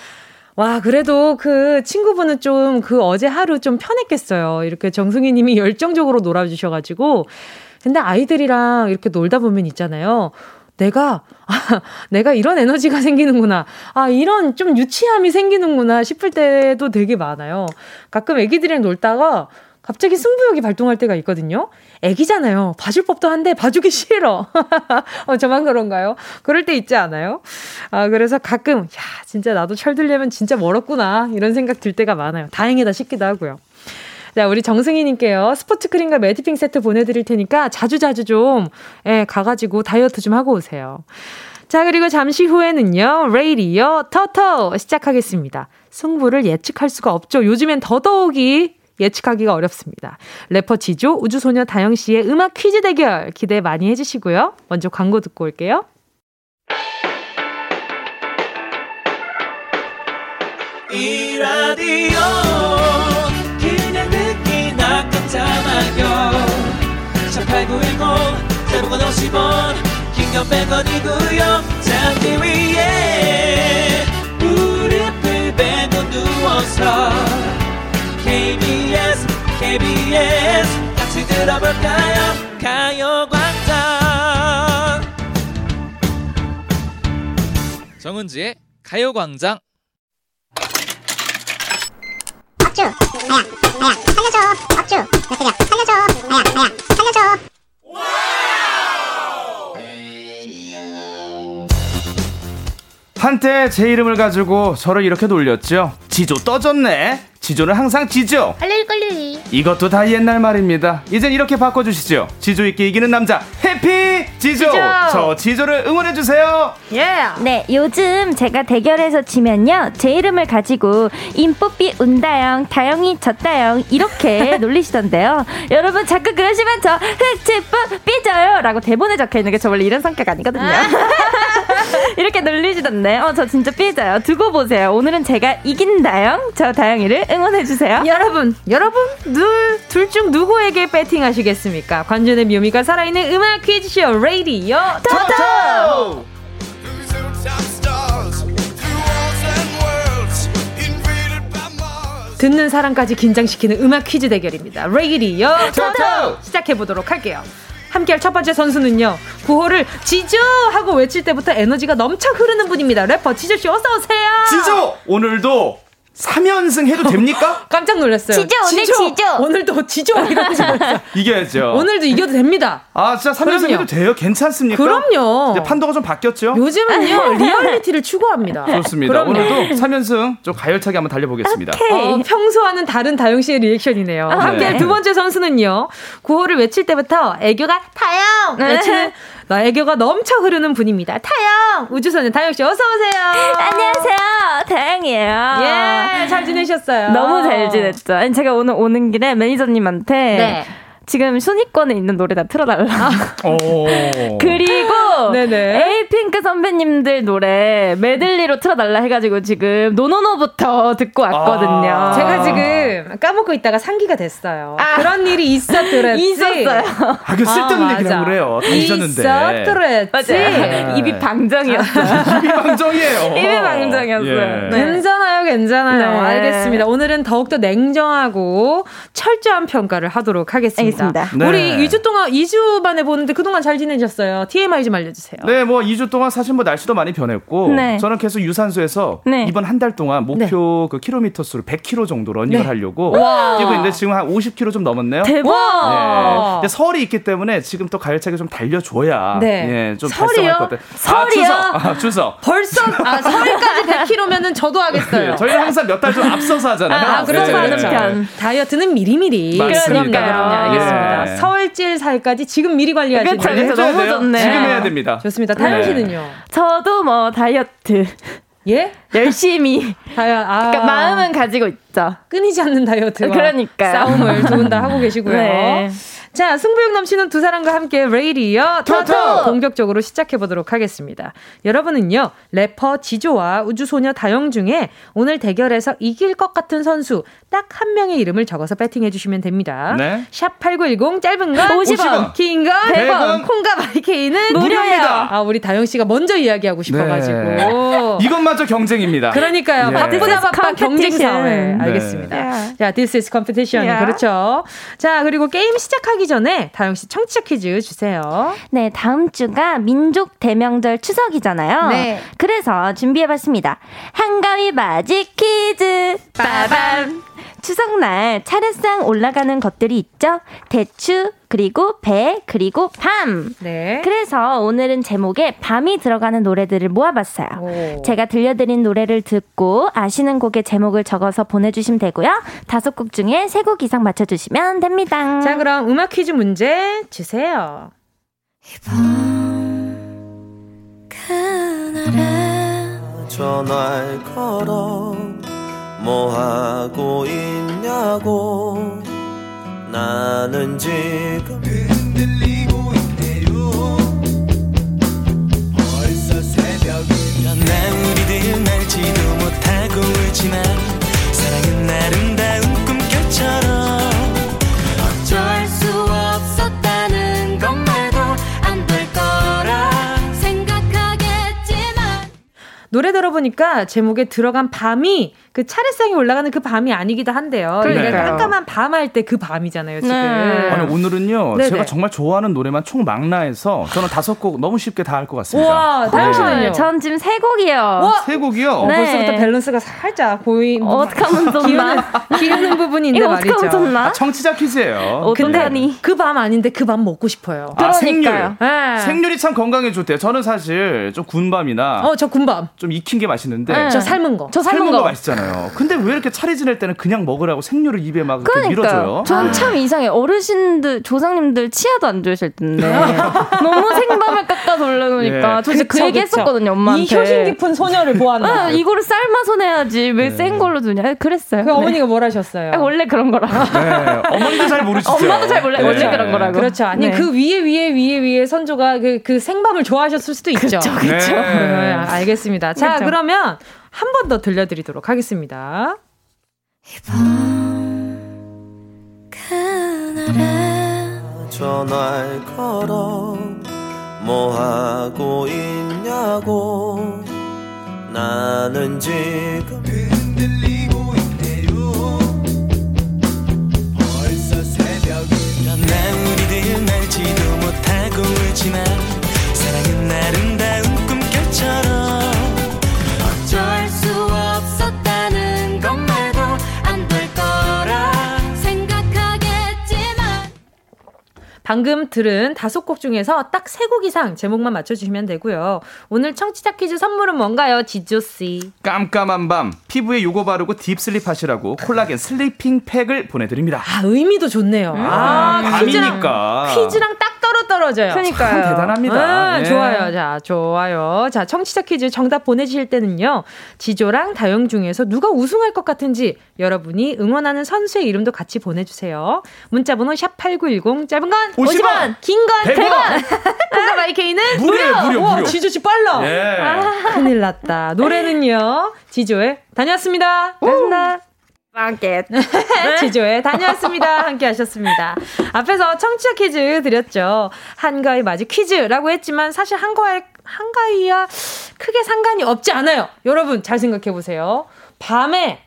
와, 그래도 그 친구분은 좀 그 어제 하루 좀 편했겠어요. 이렇게 정승희 님이 (laughs) 열정적으로 놀아주셔가지고. 근데 아이들이랑 이렇게 놀다 보면 있잖아요. 내가, 아, (laughs) 내가 이런 에너지가 생기는구나. 아, 이런 좀 유치함이 생기는구나 싶을 때도 되게 많아요. 가끔 애기들이랑 놀다가 갑자기 승부욕이 발동할 때가 있거든요. 애기잖아요. 봐줄 법도 한데 봐주기 싫어. (laughs) 어, 저만 그런가요? 그럴 때 있지 않아요? 아, 그래서 가끔, 야, 진짜 나도 철들려면 진짜 멀었구나. 이런 생각 들 때가 많아요. 다행이다 싶기도 하고요. 자, 우리 정승희님께요. 스포츠 크림과 매디핑 세트 보내드릴 테니까 자주자주 좀, 예, 가가지고 다이어트 좀 하고 오세요. 자, 그리고 잠시 후에는요, 레이디어 터터 시작하겠습니다. 승부를 예측할 수가 없죠. 요즘엔 더더욱이 예측하기가 어렵습니다. 래퍼 지조, 우주소녀 다영 씨의 음악 퀴즈 대결 기대 많이 해주시고요. 먼저 광고 듣고 올게요. 이 라디오 그냥 듣기나 깜짝마요 18910 대목원 50원 긴건 100원이고요 잠기 위에 무릎을 베고 누워서 KBS KBS. 같이 들어볼까요? 가요광장. 정은지의 가요광장. 박주. 아야 아야 살려줘. 박주. 몇 대냐 살려줘. 아야 아야 살려줘. 한때 제 이름을 가지고 저를 이렇게 놀렸죠. 지조 떠졌네. 지조는 항상 지죠. 얼릴걸리 이것도 다 옛날 말입니다. 이젠 이렇게 바꿔주시죠. 지조 있게 이기는 남자 해피 지조. 지조. 저 지조를 응원해 주세요. 예. Yeah. 네, 요즘 제가 대결에서 지면요 제 이름을 가지고 인뽀삐 운다영, 다영이 졌다영 이렇게 (laughs) 놀리시던데요. 여러분 자꾸 그러시면 저 흑치뿌 삐져요라고 대본에 적혀 있는 게 저 원래 이런 성격 아니거든요. (laughs) 이렇게 놀리시던데, 어 저 진짜 삐져요. 두고 보세요. 오늘은 제가 이긴다영, 저 다영이를 응원해주세요. 여러분, 여러분, 둘중 누구에게 배팅 하시겠습니까? 관전의 묘미가 살아있는 음악 퀴즈쇼, 레이디오 토토! 듣는 사람까지 긴장시키는 음악 퀴즈 대결입니다. 레이디오 토토! 시작해보도록 할게요. 함께할 첫 번째 선수는요. 구호를 지조 하고 외칠 때부터 에너지가 넘쳐 흐르는 분입니다. 래퍼 지조 씨 어서 오세요. 지조 오늘도 3연승 해도 됩니까? (laughs) 깜짝 놀랐어요. 지조, 오늘 지조. 지조. 오늘도 지조 이러면서 이겨야죠. 오늘도 이겨도 됩니다. 아, 진짜 3연승 그럼요. 해도 돼요? 괜찮습니까? 그럼요. 이제 판도가 좀 바뀌었죠? 요즘은요, (laughs) 리얼리티를 추구합니다. 좋습니다. 그럼요. 오늘도 3연승 좀 가열차게 한번 달려보겠습니다. 어, 평소와는 다른 다영 씨의 리액션이네요. 네. 함께 두 번째 선수는요, 구호를 외칠 때부터 애교가 다영! 외치는 나 애교가 넘쳐 흐르는 분입니다. 다영! 우주소녀 다영 씨 어서 오세요. 안녕하세요. 다영이에요. 예, 잘 지내셨어요? 너무 잘 지냈죠. 아니, 제가 오늘 오는 길에 매니저님한테 네. 지금 순위권에 있는 노래 다 틀어달라. 아. (laughs) 그리고 네네. 에이핑크 선배님들 노래 메들리로 틀어달라 해가지고 지금 NoNoNo부터 듣고 왔거든요. 아. 제가 지금 까먹고 있다가 상기가 됐어요. 아. 그런 일이 있었더랬지. 있었어요. 아, 그 쓸데없는 얘기라고 그래요. 다 잊었는데. 있었더랬지. (laughs) 네. 입이 방정이었어요. (laughs) 입이 방정이에요. 입이 방정이었어요. 예. 네. 괜찮아요, 괜찮아요. 네. 알겠습니다. 오늘은 더욱더 냉정하고 철저한 평가를 하도록 하겠습니다. 알겠습니다. 네. 우리 2주 동안 2주 만에 보는데 그동안 잘 지내셨어요. TMI 좀 알려주세요. 네, 뭐 2주 동안 사실 뭐 날씨도 많이 변했고 네. 저는 계속 유산소에서 네. 이번 한 달 동안 목표 네. 그 킬로미터 수를 100km 정도 러닝을 네. 하려고 뛰고 있는데 지금 한 50km 좀 넘었네요. 대박. 네. 설이 있기 때문에 지금 또 가열차게 좀 달려줘야 네. 예, 좀 설이요? 것 같아요. 설이요? 아, 추석. 아, 추석. 벌써 아, 설까지 100km면은 저도 하겠어요. 저희는 항상 몇 달 좀 앞서서 하잖아요. 아, 그렇죠. 그렇죠. 편. 다이어트는 미리미리. 맞습니다. 그럼요, 그럼요. 알겠습니다. 예. 설질 살까지 지금 미리 관리하시고 그렇죠, 그렇죠. 너무 좋네. 지금 해야 됩니다. 좋습니다. 다현 씨는요? 저도 뭐 다이어트. 예? 열심히. 다이어, 아. 그러니까 마음은 가지고 있죠. 끊이지 않는 다이어트와 그러니까 싸움을 두 분 다 하고 계시고요. 네. 자, 승부욕 넘치는 두 사람과 함께 레이디어 토토 본격적으로 시작해 보도록 하겠습니다. 여러분은요, 래퍼 지조와 우주소녀 다영 중에 오늘 대결에서 이길 것 같은 선수 딱 한 명의 이름을 적어서 배팅해 주시면 됩니다. 네. 샵8910 짧은 건 50원, 50원. 긴건 100원, 콩과 마이케이는 무료예요. 아, 우리 다영 씨가 먼저 이야기하고 싶어 가지고. 네. 이것마저 경쟁입니다. 그러니까요. 예. 바쁘다 바빠 경쟁 사회. 알겠습니다. 네. 자, this is competition. Yeah. 그렇죠. 자, 그리고 게임 시작하기 전에 다영 씨 청취자 퀴즈 주세요. 네, 다음 주가 민족 대명절 추석이잖아요. 네. 그래서 준비해봤습니다. 한가위 맞이 퀴즈. 빠밤. 추석날 차례상 올라가는 것들이 있죠. 대추, 그리고 배, 그리고 밤. 네. 그래서 오늘은 제목에 밤이 들어가는 노래들을 모아봤어요. 오. 제가 들려드린 노래를 듣고 아시는 곡의 제목을 적어서 보내주시면 되고요. 다섯 곡 중에 세 곡 이상 맞춰주시면 됩니다. 자, 그럼 음악 퀴즈 문제 주세요. 이밤 전화를 걸어 뭐 하고 있냐고. 나는 지금 흔들리고 있네요. 벌써 새벽이면 난 우리들 날지도 못하고 울지만 사랑은 아름다운 꿈결처럼 어쩔 수 없었다는 것 말도 안 될 거라 생각하겠지만 노래 들어보니까 제목에 들어간 밤이 그 차례상에 올라가는 그 밤이 아니기도 한데요. 그러니까 깜깜한 밤 할 때 그 밤이잖아요, 지금. 네. 아니, 오늘은요, 네네. 제가 정말 좋아하는 노래만 총 망라해서 저는 다섯 곡 너무 쉽게 다 할 것 같습니다. 와, 다영 씨는요? 네. 전 지금 세 곡이요. 와, 세 곡이요? 어, 네. 벌써부터 밸런스가 살짝 보이, 뭐, 어떡하면 좋나? 기우는 부분인데 말이죠. 어떡하면 좋나? 아, 청취자 퀴즈예요. 어떡하니? 그밤 아닌데 그 밤 먹고 싶어요. 아, 생률. 네. 생률이 참 건강에 좋대요. 저는 사실 좀 군밤이나. 어, 저 군밤. 좀 익힌 게 맛있는데. 네. 저 삶은 거. 저 삶은, 삶은 거. 거 맛있잖아요. 근데 왜 이렇게 차례 지낼 때는 그냥 먹으라고 생류를 입에 막 이렇게 밀어줘요? 전 참 이상해. 어르신들, 조상님들 치아도 안 좋으실 텐데. (laughs) 너무 생밤을 깎아 돌려놓으니까. 네. 저 진짜 그 얘기 했었거든요, 엄마한테. 이 효심 깊은 소녀를 보았나. 아, 이거를 삶아서 내야지. 왜센 네. 걸로 두냐. 그랬어요. 그 어머니가 뭘 하셨어요? 아, 원래 그런 거라. 네. 어머니도 잘 모르시죠? 엄마도 잘 몰라요. 원래 그런 거라고. 그렇죠. 아니, 그 위에, 위에, 위에, 위에 선조가 그, 그 생밤을 좋아하셨을 수도 있죠. 그렇죠. 그렇죠. 알겠습니다. 자, 그렇죠. 그러면 한 번 더 들려드리도록 하겠습니다. 이밤 그날에 전화를 걸어 뭐 하고 있냐고 나는 지금 흔들리고 있네요 벌써 새벽이면 난 우리들 날지도 못하고 울지만 사랑은 아름 방금 들은 다섯 곡 중에서 딱 세 곡 이상 제목만 맞춰주시면 되고요. 오늘 청취자 퀴즈 선물은 뭔가요, 지조씨? 깜깜한 밤, 피부에 요거 바르고 deep sleep 하시라고 콜라겐 sleeping 팩을 보내드립니다. 아, 의미도 좋네요. 음. 아, 밤이니까. 퀴즈랑, 퀴즈랑 딱 떨어 떨어져요. 그러니까요. 대단합니다. 아, 네. 좋아요. 자, 좋아요. 자, 청취자 퀴즈 정답 보내주실 때는요. 지조랑 다영 중에서 누가 우승할 것 같은지 여러분이 응원하는 선수의 이름도 같이 보내주세요. 문자번호 샵8910 짧은 건 50원, 50원 긴건 100원. 100원. 콩과 마이케이는 무료. 무료, 무료, 와, 지조 씨 빨라. 예. 아, 큰일 났다. 노래는요. 지조의 다녀왔습니다. 다녀왔습니다. 마켓. (laughs) 지조에 다녀왔습니다. 함께 하셨습니다. 앞에서 청취자 퀴즈 드렸죠. 한가위 맞이 퀴즈라고 했지만 사실 한가위, 한가위와 크게 상관이 없지 않아요. 여러분 잘 생각해 보세요. 밤에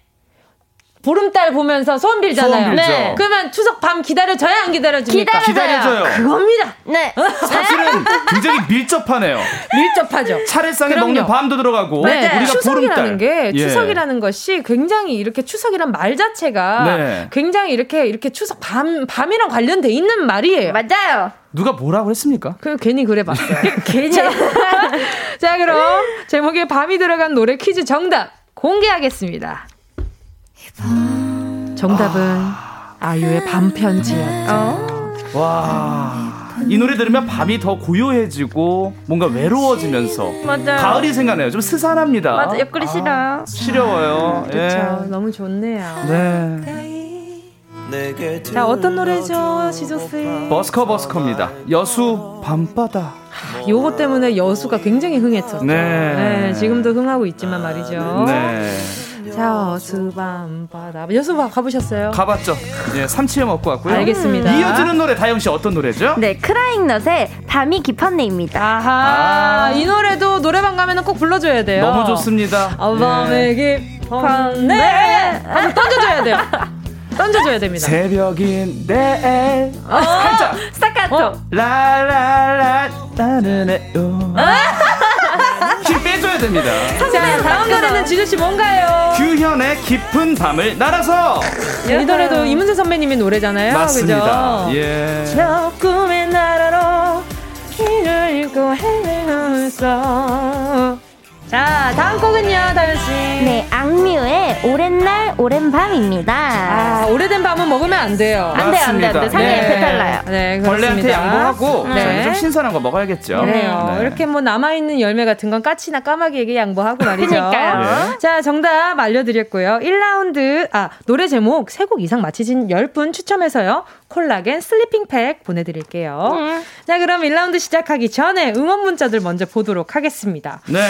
보름달 보면서 소원 빌잖아요. 네. 그러면 추석 밤 기다려져야 안 기다려집니까? 기다려져요. 그겁니다. 네. 사실은 굉장히 밀접하네요. (laughs) 밀접하죠. 차례상에 그럼요. 먹는 밤도 들어가고 네. 우리가 추석이라는 보름달. 게 예. 추석이라는 것이 굉장히 이렇게 추석이란 말 자체가 네. 굉장히 이렇게 이렇게 추석 밤 밤이랑 관련돼 있는 말이에요. 맞아요. 누가 뭐라고 했습니까? 그 괜히 그래 봤어요. (laughs) 괜히. 자, (laughs) 자, 그럼 제목에 밤이 들어간 노래 퀴즈 정답 공개하겠습니다. 정답은 아. 유의 밤편지였죠. 어? 와. 이 노래 들으면 밤이 더 고요해지고 뭔가 외로워지면서 맞아요. 가을이 생각나요. 좀 스산합니다. 맞아, 옆구리 싫어요. 시려워요. 그렇죠. 예. 너무 좋네요. 네. 자, 어떤 노래죠, 지조 씨? 버스커 버스커입니다. 여수 밤바다. 요거 때문에 여수가 굉장히 흥했었죠. 네. 네, 지금도 흥하고 있지만 말이죠. 네. 자, 여수밤바다. 여수밤 가보셨어요? 가봤죠. 예, 삼치에 먹고 왔고요. 알겠습니다. 이어지는 노래 다영 씨 어떤 노래죠? 네, 크라잉넛의 밤이 깊었네입니다. 아하, 아. 이 노래도 노래방 가면 꼭 불러줘야 돼요. 너무 좋습니다. 아, 밤에 예. 깊었네. 한번 던져줘야 돼요. 던져줘야 됩니다. 새벽인데 살짝 스타카토. 어. 라라라 따르네요. 힘 빼줘야 됩니다. 자, 다음 노래는 지주씨 뭔가요? 규현의 깊은 밤을 날아서 이 노래도 이문세 선배님의 노래잖아요. 맞습니다. 그죠? 예. 저 꿈의 나라로 길을 잃고 헤매면서 자, 다음 곡은요, 다현 씨. 네, 악뮤의 오랜 날, 오랜 밤입니다. 아, 오래된 밤은 먹으면 안 돼요. 안 돼요, 안 돼요. 안 상에 네. 배탈 나요. 네, 벌레한테 양보하고 네. 좀 신선한 거 먹어야겠죠. 그래요. 네. 이렇게 뭐 남아 있는 열매 같은 건 까치나 까마귀에게 양보하고 말이죠. 그러니까요. 네. 자, 정답 알려 드렸고요. 1라운드, 아, 노래 제목 3곡 이상 맞히신 10분 추첨해서요. 콜라겐 sleeping 팩 보내 드릴게요. 음. 자, 그럼 1라운드 시작하기 전에 응원 문자들 먼저 보도록 하겠습니다. 네.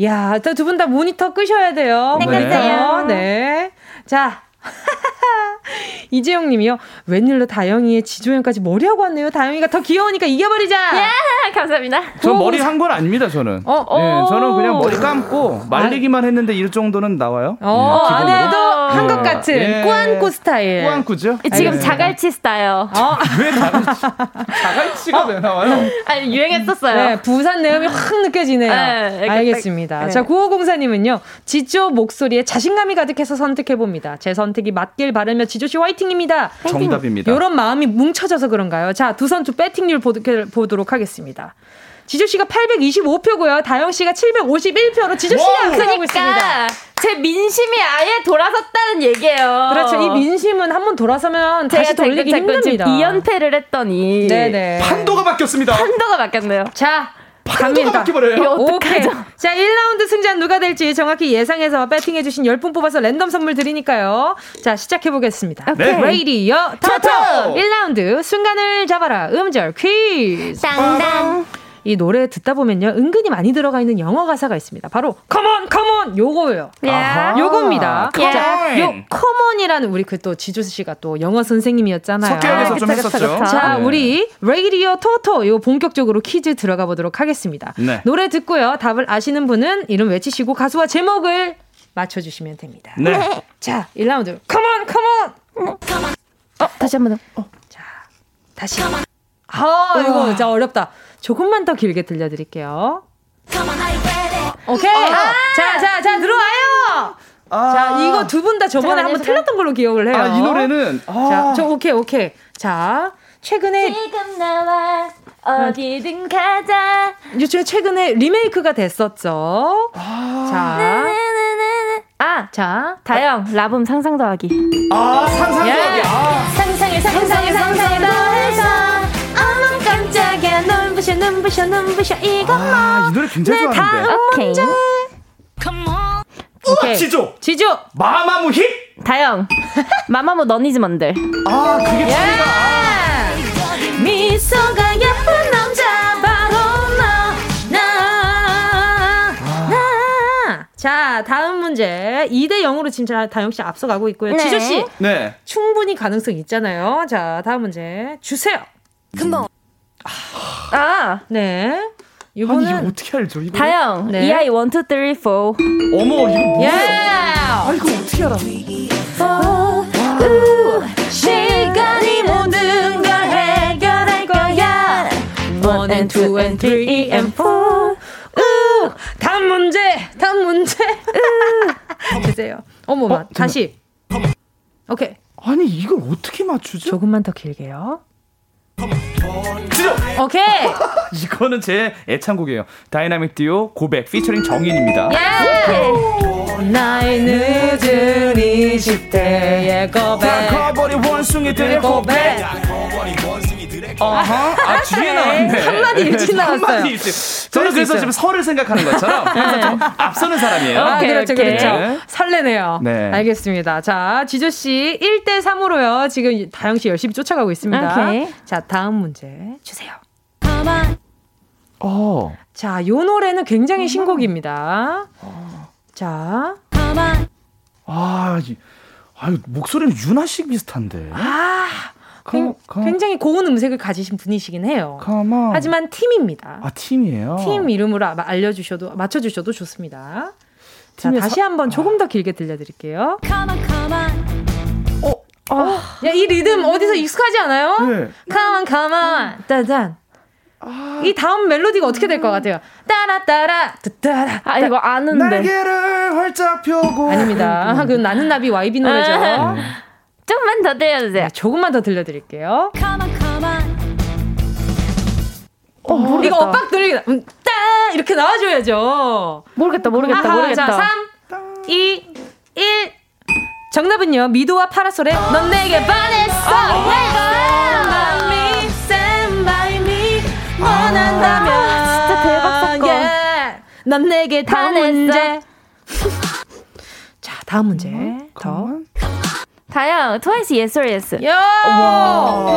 야, 두 분 다 모니터 끄셔야 돼요. 네. 네. 자, (laughs) 이재영 님이요. 웬일로 다영이의 지조연까지 머리하고 왔네요. 다영이가 더 귀여우니까 이겨버리자. 예, 감사합니다. 저 머리 한 건 아닙니다, 저는. 어, 네, 저는 그냥 머리 감고 말리기만 했는데 이 정도는 나와요. 어, 네, 안에도 한 것 같은 예. 꾸안꾸 스타일. 꾸안꾸죠? 지금 네. 자갈치 스타일. 어. 왜 자갈치? 자갈치가 어? 왜 나와요? 아니, 유행했었어요. 네, 부산 내음이 확 느껴지네요. 네, 알겠습니다. 네. 자, 9504님은요. 지조 목소리에 자신감이 가득해서 선택해봅니다. 제선 택이 맞길 바라며 지조씨 화이팅입니다. 정답입니다. 이런 마음이 뭉쳐져서 그런가요? 자, 두 선수 배팅률 보도록 하겠습니다. 지조 씨가 825표고요. 다영 씨가 751표로 지조 씨가 앞서가고 있습니다. 제 민심이 아예 돌아섰다는 얘기예요. 그렇죠. 이 민심은 한 번 돌아서면 다시 돌리기 힘듭니다. 2연패를 했더니 네네. 판도가 바뀌었습니다. 판도가 바뀌었네요. 자, 바뀌버려요. 어떡하죠? 자, 1라운드 승자 누가 될지 정확히 예상해서 베팅해주신 10분 뽑아서 랜덤 선물 드리니까요. 자, 시작해보겠습니다. 네. 레이디어 토토! 1라운드 순간을 잡아라. 음절 퀴즈. 땅땅. 이 노래 듣다 보면요 은근히 많이 들어가 있는 영어 가사가 있습니다. 바로 Come on, come on 요거예요. Yeah. 요겁니다. Yeah. 자, 요 Come on이라는 우리 그 또 지조 씨가 또 영어 선생님이었잖아요. 석계역에서 좀 했었죠. 자, 네. 우리 레이디오 토토 요 본격적으로 퀴즈 들어가 보도록 하겠습니다. 네. 노래 듣고요. 답을 아시는 분은 이름 외치시고 가수와 제목을 맞춰 주시면 됩니다. 네. 자, 1라운드 Come on, come on. 어, 다시 한 번 더. 어, 자, 다시. 아, 이거 진짜 어렵다. 조금만 더 길게 들려드릴게요. 오케이. 아~ 자, 자, 자, 들어와요! 아~ 자, 이거 두 분 다 저번에 한번 틀렸던 걸로 기억을 해요. 아, 이 노래는. 아~ 자, 저, 오케이, 오케이. 자, 최근에. 지금 나와 어디든 가자. 요즘에 최근에 리메이크가 됐었죠. 아~ 자. 아, 자, 다영, 라붐 상상 더하기. 아, 상상 더하기. 예. 아. 상상에 더해서 어머 깜짝이야 눈부셔 눈부셔 눈부셔 이것만 아, 이 노래 굉장히 좋아하는데. 오케이. 문제. 오케이. 지조. 지조. 마마무 힙. 다영. (laughs) 마마무 너니즈먼들. 아, 그게 예. 아. 미소가 예쁜 남자 바로 너. 나. 나. 자, 다음 문제. 2대 0으로 진짜 다영 씨 앞서가고 있고요. 네. 지조 씨. 네. 충분히 가능성 있잖아요. 자, 다음 문제 주세요. 금방. 아, 네. 이거는 아니, 이거 어떻게 알죠? 이거? 다영. 네. EI 1 2 3 4. 어머, 이거 뭐야? 예. 아, 이거 어떻게 알아? 시간이 모든 걸 해결할 거야. One and two and three and four. 으, 다음 문제, 다음 문제. (laughs) 주세요. 어머마, 어, 다시. 오케이. 아니, 이걸 어떻게 맞추죠? 조금만 더 길게요. 오케이. (laughs) 이거는 제 애창곡이에요. 다이나믹 듀오 고백 피처링 정인입니다. 예. 나의 늦은 20대의 고백. 커버린 원숭이들의 고백. 어허. 아, 뒤에 나왔네. 한마디 일찍 나왔어요. 한마디 일찍. 저는 그래서 지금 설을 생각하는 것처럼 항상 좀 앞서는 사람이에요. 아, 오케이, 그렇죠, 오케이. 그렇죠. 네. 설레네요. 네. 알겠습니다. 자, 지조씨 1대3으로요. 지금 다영씨 열심히 쫓아가고 있습니다. 오케이. 자, 다음 문제 주세요. 어. 자, 요 노래는 굉장히 신곡입니다. 자, 아, 이, 아유, 목소리는 윤아 씨 비슷한데. 아, 가- 가- 굉장히 고운 음색을 가지신 분이시긴 해요. 하지만 팀입니다. 아, 팀이에요? 팀 이름으로 아- 알려주셔도, 맞춰주셔도 좋습니다. 자, 다시 사- 한번 조금 더 길게 들려드릴게요. 어, 어, 야, 이 리듬 어디서 익숙하지 않아요? 네. Come on, come on. 따단. 이 다음 멜로디가 어떻게 될 것 같아요? 따라 따라 따라. 아, 이거 아는데. 날개를 활짝 펴고. 아닙니다. 그 나는 나비 YB 노래죠. 아. 좀만 더 들려주세요. 네, 조금만 더 들려드릴게요. 어, 모르겠다. 이거 엇박 들리게 음, 따 이렇게 나와줘야죠. 모르겠다, 모르겠다, 아하, 모르겠다. 자, 3, 2, 1. 정답은요. 미도와 파라솔의 넌 내게 반했어. 아, 원한다면 아, 진짜 대박 사건. Yeah. 넌 내게 다음 문제. (laughs) 자, 다음 문제. 어, 더. 다영, 트와이스 yes or yes. 야! 와.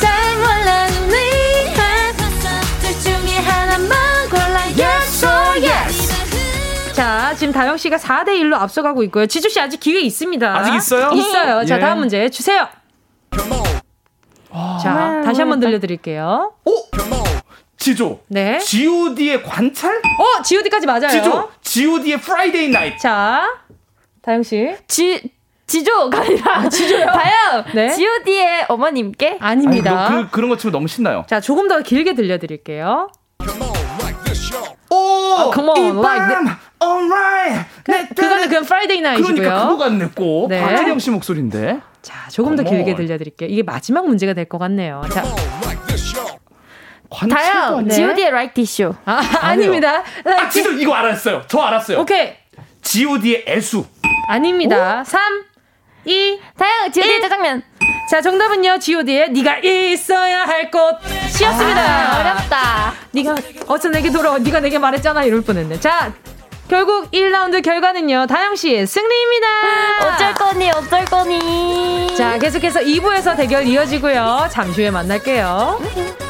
잘 몰라 yes or yes. 자, 지금 다영 씨가 4대 1로 앞서가고 있고요. 지주 씨 아직 기회 있습니다. 아직 있어요? 있어요. 자, 예. 다음 문제 주세요. 자, 다시 한번 들려드릴게요. 오! 지조. 네. G.O.D의 관찰? 어, G.O.D까지 맞아요. 지조. G.O.D의 Friday Night. 자, 다영 씨. 지 지조가 아니라 아, 지조요. (laughs) 다영. 네. G.O.D의 어머님께 아닙니다. 아니, 그, 그런 거 치면 너무 신나요. 자, 조금 더 길게 들려드릴게요. 오, 아, come on, like that. Alright. 그, 네, 그 거는 그냥 Friday Night고요. 그러니까 그거 같네 꼭. 네. 박혜령 씨 목소리인데. 자, 조금 더 길게 들려드릴게요. 이게 마지막 문제가 될 것 같네요. 자. 다요. 네. G.O.D의 Like This Show. 아, 아닙니다. 아, 진짜 이거 알았어요. 저 알았어요. 오케이. G.O.D의 애수. 아닙니다. 오? 3, 2, 다요. G.O.D의 짜장면. 자, 정답은요. G.O.D의 네가 있어야 할 곳이었습니다. 아, 어렵다. 네가 어서 내게 돌아와. 네가 내게 말했잖아. 이럴 뻔했네. 자, 결국 1라운드 결과는요. 다영 씨의 승리입니다. 어쩔 거니? 어쩔 거니? 자, 계속해서 2부에서 대결 이어지고요. 잠시 후에 만날게요.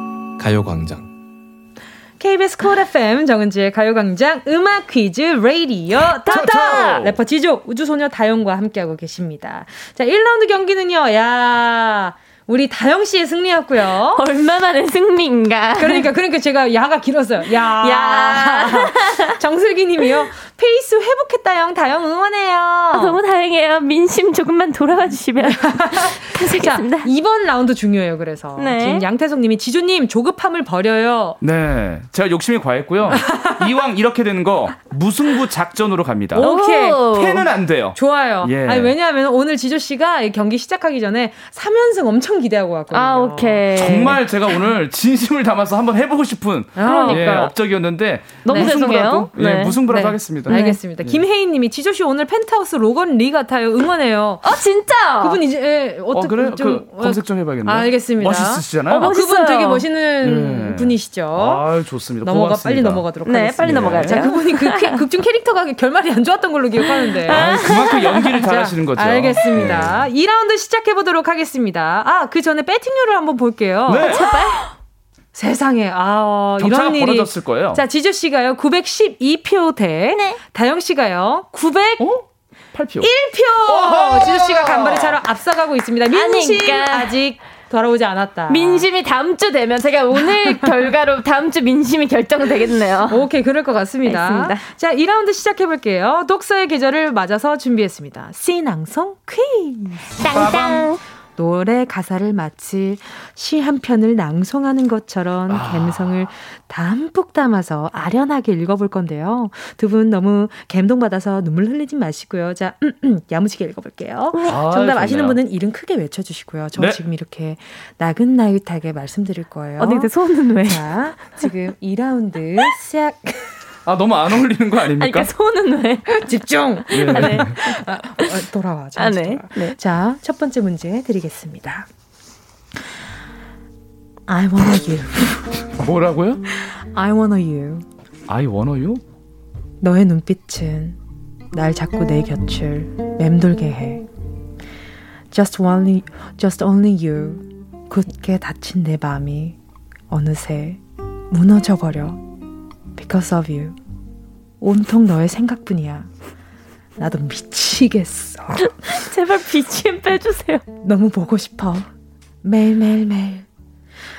가요광장 KBS Cool FM 정은지의 가요광장 음악 퀴즈 레이디오 타타 래퍼 지조 우주소녀 다영과 함께하고 계십니다. 자 1라운드 경기는요. 야 우리 다영 씨의 승리였고요. 얼마만의 승리인가. 그러니까 그러니까 제가 야가 길었어요. 야. 야. (laughs) 정슬기 님이요. 페이스 회복했다 영 다영 응원해요. 아, 너무 다행이에요. 민심 조금만 돌아와 주시면 감사하겠습니다. (laughs) 자, 이번 라운드 중요해요. 그래서 네. 지금 양태석 님이 지조님 조급함을 버려요. 네. 제가 욕심이 과했고요. (laughs) 이왕 이렇게 되는 거 무승부 작전으로 갑니다. 오케이. 패는 안 돼요. 좋아요. 예. 아니 왜냐하면 오늘 지조 씨가 경기 시작하기 전에 3연승 엄청 기대하고 왔거든요. 아, 오케이. 정말 제가 오늘 진심을 담아서 한번 해보고 싶은 그러니까. 예, 업적이었는데 너무 네. 죄송해요. 네, 네. 무승부라도 네. 하겠습니다. 네. 알겠습니다. 네. 김혜인 님이 지조 씨 오늘 펜트하우스 로건 리 같아요. 응원해요. 어, 진짜? 그분 이제 예, 어떻게 어, 그래? 좀 그, 검색 좀 해봐야겠네요. 알겠습니다. 멋있으시잖아요. 어, 그분 되게 멋있는 네. 분이시죠. 아, 좋습니다. 넘어가 고맙습니다. 빨리 넘어가도록 네, 하겠습니다. 빨리 넘어가죠. 자, 그분이 그 극중 캐릭터가 결말이 안 좋았던 걸로 기억하는데. 아, 그만큼 연기를 잘하시는 거죠. 알겠습니다. 네. 2라운드 시작해 보도록 하겠습니다. 아, 그 전에 배팅률을 한번 볼게요. 네. 아, 제발. 세상에 아 이런 일이 벌어졌을 거예요. 자 지조 씨가요 912표 대 네. 다영 씨가요 900 어? 8표 1표 지조 씨가 간발의 차로 앞서가고 있습니다. 민심 아니까. 아직 돌아오지 않았다. 민심이 다음 주 되면 제가 오늘 (laughs) 결과로 다음 주 민심이 결정되겠네요. 오케이 그럴 것 같습니다. 알겠습니다. 자 2라운드 시작해 볼게요. 독서의 계절을 맞아서 준비했습니다. 시낭송 퀴즈. 땅땅. 노래 가사를 마치 시 한 편을 낭송하는 것처럼 아. 감성을 담뿍 담아서 아련하게 읽어볼 건데요. 두 분 너무 감동받아서 눈물 흘리지 마시고요. 자, 음, 음, 야무지게 읽어볼게요. 아, 정답 아시는 분은 이름 크게 외쳐주시고요. 저 네. 지금 이렇게 나긋나긋하게 말씀드릴 거예요. 어디 손은 왜? 자, 지금 2라운드 시작. (laughs) 아 너무 안 어울리는 거 아닙니까? 아니, 그러니까 손은 왜? (laughs) 집중. 네. 아, 네. 아, 어, 돌아와. 아, 네. 네. 자, 첫 번째 문제 드리겠습니다. I wanna you. (laughs) 뭐라고요? I wanna you. I wanna you? 너의 눈빛은 날 자꾸 내 곁을 맴돌게 해. Just only, just only you. 굳게 닫힌 내 마음이 어느새 무너져 버려. Because of you. 온통 너의 생각뿐이야. 나도 미치겠어. (laughs) 제발 BGM 빼주세요. 너무 보고 싶어. 매일매일매일.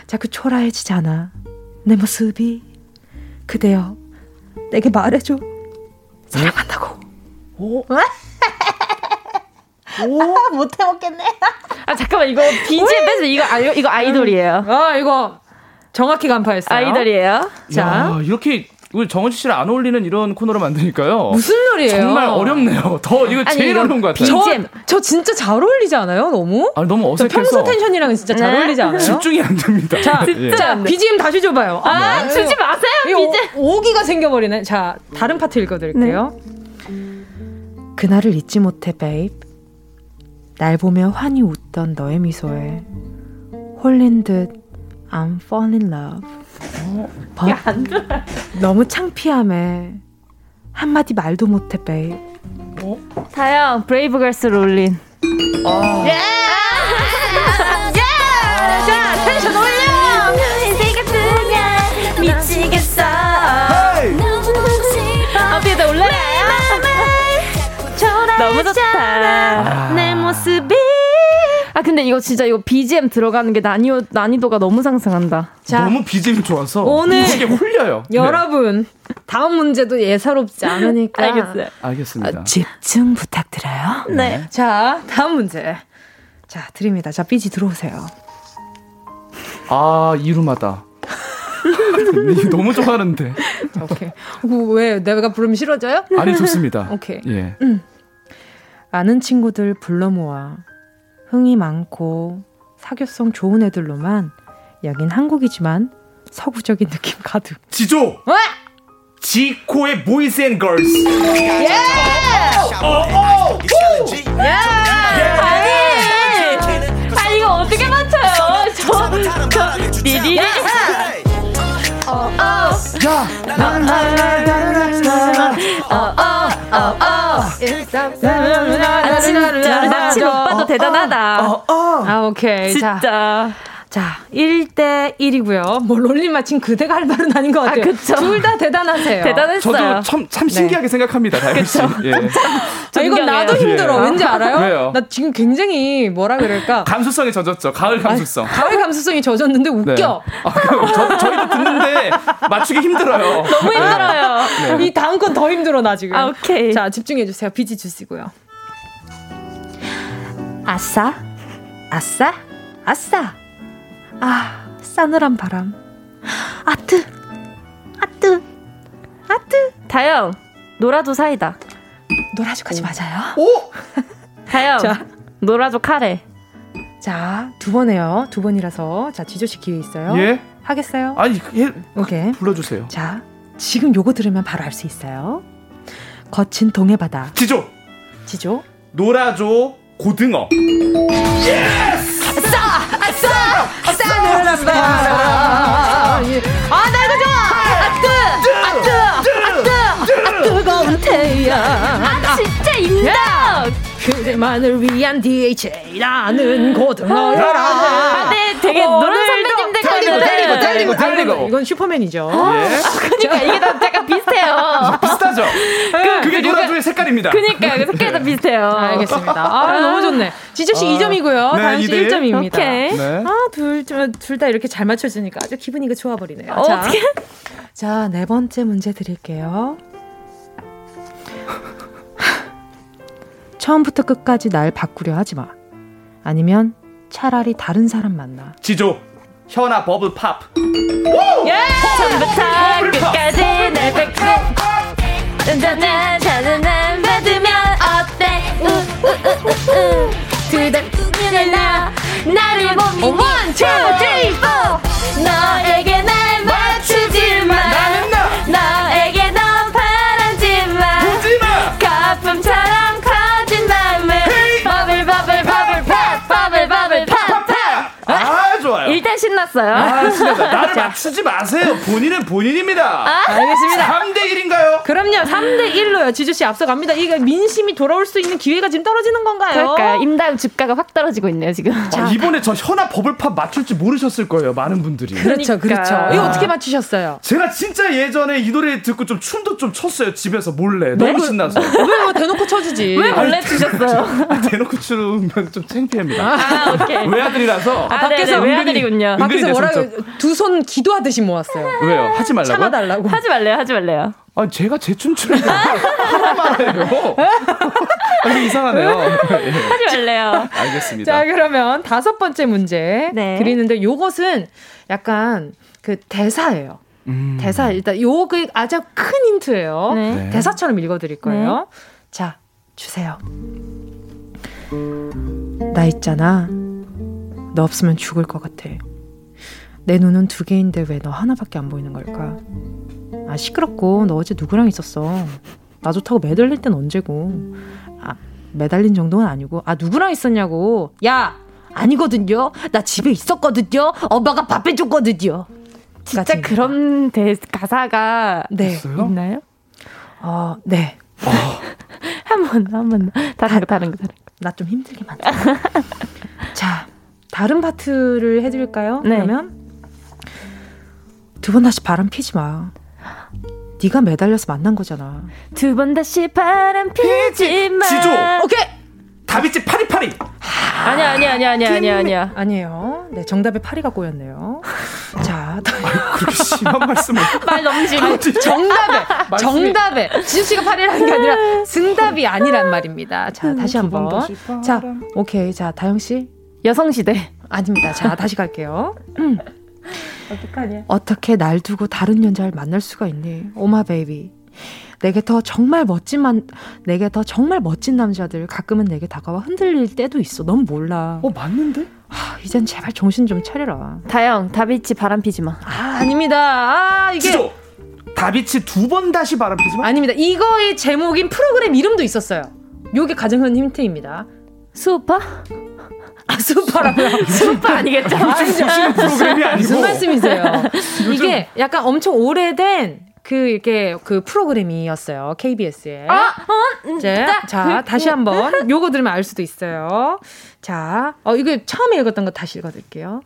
자꾸 초라해지잖아. 내 모습이. 그대여, 내게 말해줘. 사랑한다고. 오. 오. (laughs) 못 해 먹겠네. 아, 잠깐만, 이거 BGM 빼서 이거, 아, 이거 아이돌이에요. 아, 이거 정확히 간파했어요. 아이돌이에요. 자. 야, 이렇게 우리 정은지 씨랑 안 어울리는 이런 코너를 만드니까요. 무슨 소리예요? 정말 어렵네요. 더 이거 아니, 제일 어려운 것 같아요. BGM. 저, 저 진짜 잘 어울리지 않아요? 너무? 아 너무 어색해서. 평소 텐션이랑 진짜 잘 네. 어울리지 않아요? 집중이 안 됩니다. 자, 예. 자 BGM 다시 줘봐요. 아, 네. 주지 마세요. BGM. 오기가 생겨버리네. 자, 다른 파트 읽어드릴게요. 네. 그날을 잊지 못해, babe. 날 보며 환히 웃던 너의 미소에 홀린 듯 I'm fall in love. 어, 야, 안 들어. 너무 창피함에 한마디 말도 못해, babe. 어? 다영, 브레이브걸스 Rollin'. 어. 예! 예! 자, 텐션 올려! 인생 같으냐, 미치겠어. 어디에다 올라가요? 너무 좋다. 내 모습이 아 근데 이거 진짜 이거 BGM 들어가는 게 난이도 난이도가 너무 상승한다. 자, 너무 BGM 좋아서 오늘 이게 홀려요. 네. 여러분 네. 다음 문제도 예사롭지 않으니까 (laughs) 알겠어요. 알겠습니다. 어, 집중 부탁드려요. 네. 네. 자 다음 문제. 자 드립니다. 자 삐지 들어오세요. 아 이루마다. 너무 좋아하는데. 오케이. 왜 내가 부르면 싫어져요? 아니 좋습니다. 오케이. 예. 음. 아는 친구들 불러 모아 흥이 많고 사교성 좋은 애들로만 여긴 한국이지만 서구적인 느낌 (laughs) 가득. 지조. 왜? 지코의 Boys And Girls. 예! 어, 어! 예! 아니! 아, 이거 어떻게 맞춰요? 저, 저, 리리. 어, 어. 야! 아, 진짜 마침 오빠도 대단하다. 아, 오케이. 진짜. 자, 자, 1대 1이고요. 뭐 롤린 마친 그대가 할 말은 아닌 것 같아요. 아, 둘다 대단하세요. (laughs) 대단했어요. 저도 참, 참 신기하게 네. 생각합니다, 다현 씨. (laughs) 예. 아, 이건 나도 힘들어. 예. 왠지 알아요? 왜요? 나 지금 굉장히 뭐라 그럴까? (laughs) 감수성이 젖었죠. 가을 감수성. 아 가을 감수성이 젖었는데 웃겨. 네. 아, 저, 저희도 듣는데 맞추기 힘들어요. 너무 힘들어요. 네. 이 다음 건 더 힘들어, 나 지금. 아, 오케이. 자, 집중해 주세요. 비지 주시고요. 아싸? 아싸? 아싸? 아, 싸늘한 바람. 아 뜨, 아 뜨, 아 뜨. 다영, 노라조 사이다. 노라조까지 맞아요? 오! (laughs) 다영, 자, 노라조 카레. 자, 두번 해요. 두 번이라서. 자, 지조씨 기회 있어요. 예? 하겠어요? 아니, 예. 오케이. 불러주세요. 자, 지금 요거 들으면 바로 알 수 있어요. 거친 동해바다. 지조! 지조. 노라조 고등어. Yes! 바람! 아, 나 이거 좋아! 아뜨! 아뜨! 아뜨! 아, 뜨거운 태양! 아, 진짜 인정! 그대만을 위한 DHA라는 고등어라. 아, 네, 되게 노라조 선배님 들 달리고, 달리고, 달리고, 달리고. 이건 슈퍼맨이죠. 예. 아, 그러니까 이게 다 약간 비슷해요. 비슷하죠? 그, 그게 노라조의 색깔입니다. 그니까, 그 색깔이 다 비슷해요. 알겠습니다. 아, 너무 좋네. 지조씨 아, 2점이고요. 네, 다현씨 1점입니다. 오케이. 네. 아, 둘, 둘다 이렇게 잘 맞춰주니까 아주 기분이 좋아 버리네요. 어, 자, 어떻게? 자, 네 번째 문제 드릴게요. (laughs) 처음부터 끝까지 날 바꾸려 하지 마. 아니면 차라리 다른 사람 만나. 지조, 현아 Bubble Pop. 예! 처음부터 끝까지 날 바꾸려. 짠짠짠, 짠짠짠, 받으면 어때? 우우우우우. 그대 꿈이나 나를 보니 one, two, three, four. 너에게 신났어요. 아 신났다. 나를 맞추지 마세요. 본인은 본인입니다. 아, 알겠습니다. 3대 1인가요? 그럼요. 3대 1로요. 지주씨 앞서갑니다. 이게 민심이 돌아올 수 있는 기회가 지금 떨어지는 건가요? 그러니까요. 임다음 주가가 확 떨어지고 있네요, 지금. 아, 이번에 저 현아 버블팝 맞출지 모르셨을 거예요. 많은 분들이. 그렇죠. 그렇죠. 이거 어떻게 맞추셨어요? 제가 진짜 예전에 이 노래 듣고 좀 춤도 좀 췄어요. 집에서 몰래. 너무 네? 신나서. 왜 대놓고 쳐주지? 왜 몰래 추셨어요? 아, (laughs) 대놓고 추면 좀 창피합니다. 아, 오케이. 외아들이라서. 아, 밖에서 외아들이군요. 밖에서 뭐라고 두 손 기도하듯이 모았어요. 왜요? 하지 말라고? 참아달라고. 하지 말래요. 하지 말래요. 아, 제가 제 춤추는데 하라 말해요. 아, 이상하네요. 하지 말래요. 알겠습니다. 자, 그러면 다섯 번째 문제 네. 드리는데 요것은 약간 그 대사예요. 음. 대사 일단 요그 아주 큰 힌트예요. 네. 네. 대사처럼 읽어드릴 거예요. 네. 자, 주세요. 나 있잖아. 너 없으면 죽을 것 같아. 내 눈은 두 개인데 왜 너 하나밖에 안 보이는 걸까? 아, 시끄럽고 너 어제 누구랑 있었어? 나 좋다고 매달릴 땐 언제고? 아, 매달린 정도는 아니고. 아, 누구랑 있었냐고. 야! 아니거든요. 나 집에 있었거든요. 엄마가 밥 해줬거든요. 진짜 그런 대, 가사가 네. 있나요? 어, 네. 어. (laughs) 한 번, 한 번. 다른 거, 다른 거, 다른 거. 나 좀 힘들게 만들어. 자, 다른 파트를 해드릴까요? 네. 그러면 두 번 다시 바람 피지 마. 네가 매달려서 만난 거잖아. 두 번 다시 바람 피지 마. 지조. 오케이. 다비치 파리파리. 아니야 아니야 아니야 아니야 아니야 아니야. 아니에요. 네 정답에 파리가 꼬였네요. 자, 아유, 그렇게 심한 말씀을. (laughs) 말 심해. 정답에 정답에 지수 씨가 파리라는 게 아니라 정답이 아니란 말입니다. 자 음, 다시 한번. 자 오케이 자 다영 씨 여성시대 아닙니다. 자 다시 갈게요. 음. 어떡하냐? 어떻게 날 두고 다른 여자를 만날 수가 있니? Oh my baby. 내게 더 정말 멋진 만 내게 더 정말 멋진 남자들 가끔은 내게 다가와 흔들릴 때도 있어. 넌 몰라. 어 맞는데? 아, 이젠 제발 정신 좀 차려라. 다영, 다비치 바람 피지 마. 아, 아닙니다. 아, 이게 지조. 다비치 두 번 다시 바람 피지 마. 아닙니다. 이거의 제목인 프로그램 이름도 있었어요. 요게 가장 큰 힌트입니다. 수우파? 아, 수우파라고요? 수우파 아니겠죠? 요즘 프로그램이 아니고. 무슨 말씀이세요? (laughs) 이게 약간 엄청 오래된 그 이렇게 그 프로그램이었어요. KBS에. 아, 어, 자, 자, 자 다시 한번 (laughs) 요거 들으면 알 수도 있어요. 자, 어 이거 처음에 읽었던 거 다시 읽어드릴게요.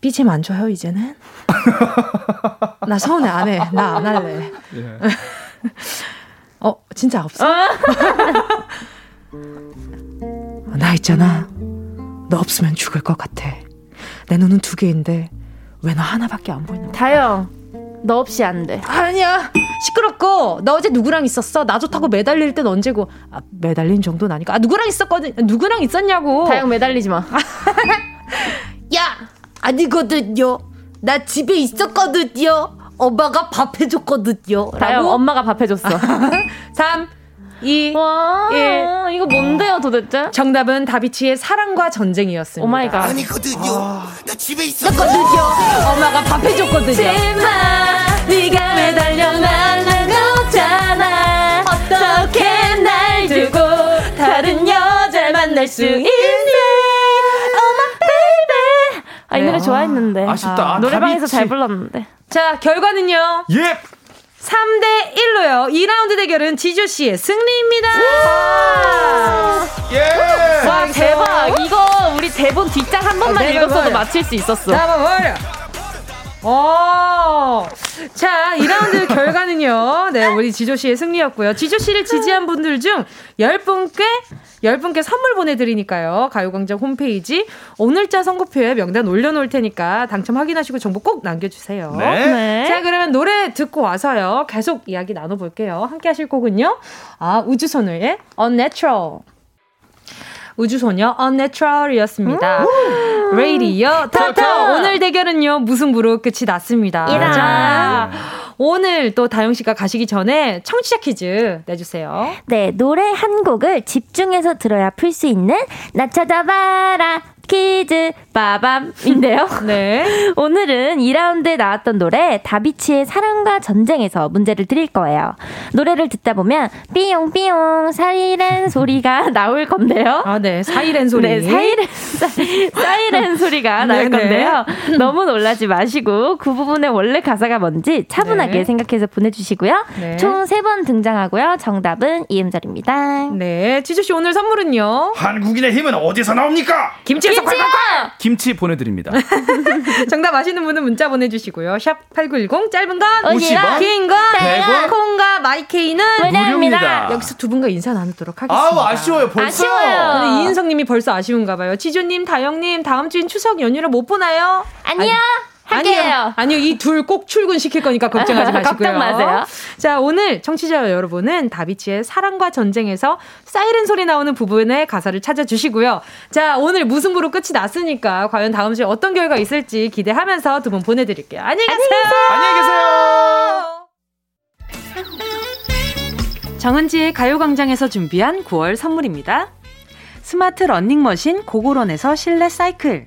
BGM 안 줘요 이제는? (laughs) 나 서운해 안 해. 나 안 할래. 예. 어 진짜 없어? 아. 나 있잖아. 너 없으면 죽을 것 같아. 내 눈은 두 개인데 왜 너 하나밖에 안 보이는 거야? 다영. 너 없이 안 돼. 아니야. 시끄럽고 너 어제 누구랑 있었어? 나 좋다고 매달릴 땐 언제고? 아, 매달린 정도는 아니까. 아, 누구랑 있었거든. 누구랑 있었냐고. 다영 매달리지 마. (laughs) 야, 아니거든요. 나 집에 있었거든요. 엄마가 밥 해줬거든요. 다영 엄마가 밥 해줬어. (laughs) 3 2, 와, 1. 이거 뭔데요, 도대체? 정답은 다비치의 사랑과 전쟁이었습니다. Oh my god. 아니거든요. 아. 나 집에 있었거든요. 엄마가 밥 해줬거든요. 하지마, 네가 매달려 날아가잖아. 어떻게 날 두고 다른 여자를 만날 수 있니? 아, 이 노래 좋아했는데. 아쉽다. 아, 노래방에서 다비치. 잘 불렀는데. 자, 결과는요. 예. 3대 1로요. 2라운드 대결은 지조 씨의 승리입니다. 예. 와 대박. 이거 우리 대본 뒷장 한 번만 아, 읽었어도 맞힐 수 있었어. 잡아버려. 어. 자, 2라운드 (laughs) 결과는요. 네, 우리 지조 씨의 승리였고요. 지조 씨를 지지한 분들 중 10분께 10분께 선물 보내 드리니까요. 가요 광장 홈페이지 오늘자 선고표에 명단 올려 놓을 테니까 당첨 확인하시고 정보 꼭 남겨 주세요. 네. 네. 자, 그러면 노래 듣고 와서요. 계속 이야기 나눠 볼게요. 함께 하실 곡은요. 아, 우주소녀의 Unnatural. 우주소녀 Unnatural이었습니다. 레이디어 터터 오늘 대결은요 무승부로 끝이 났습니다. 자 오늘 또 다영 씨가 가시기 전에 청취자 퀴즈 내주세요. 네 노래 한 곡을 집중해서 들어야 풀 수 있는 나 찾아봐라 퀴즈 빠밤인데요. (laughs) 네. 오늘은 2라운드에 나왔던 노래 다비치의 사랑과 전쟁에서 문제를 드릴 거예요. 노래를 듣다 보면 삐용삐용 사이렌 소리가 (laughs) 나올 건데요. 아, 네. 사이렌 소리. 네, 사이렌 사이렌 소리가 (laughs) 네, 나올 네. 건데요. 너무 놀라지 마시고 그 부분의 원래 가사가 뭔지 차분하게 네. 생각해서 보내 주시고요. 네. 총 3번 등장하고요. 정답은 이음절입니다. 네. 지주 씨 오늘 선물은요? 한국인의 힘은 어디서 나옵니까? 김치 김치 보내드립니다. (laughs) 정답 아시는 분은 문자 보내주시고요. 샵 8910 짧은 건 50원, 긴건 100원, 콩과 마이케이는 무료입니다. 여기서 두 분과 인사 나누도록 하겠습니다. 아우 아쉬워요 벌써. 아쉬워요. 이인성님이 벌써 아쉬운가 봐요. 지조님, 다영님 다음 주인 추석 연휴를 못 보나요? 아니 요. 아니, 아니요. 아니요. 이 둘 꼭 출근시킬 거니까 걱정하지 (laughs) 마시고요. 걱정 마세요. 자, 오늘 청취자 여러분은 다비치의 사랑과 전쟁에서 사이렌 소리 나오는 부분의 가사를 찾아주시고요. 자, 오늘 무승부로 끝이 났으니까 과연 다음 주에 어떤 결과 있을지 기대하면서 두 분 보내드릴게요. 안녕히 가세요. 안녕히 계세요. 정은지의 가요광장에서 준비한 9월 선물입니다. 스마트 러닝머신 고고런에서 실내 사이클.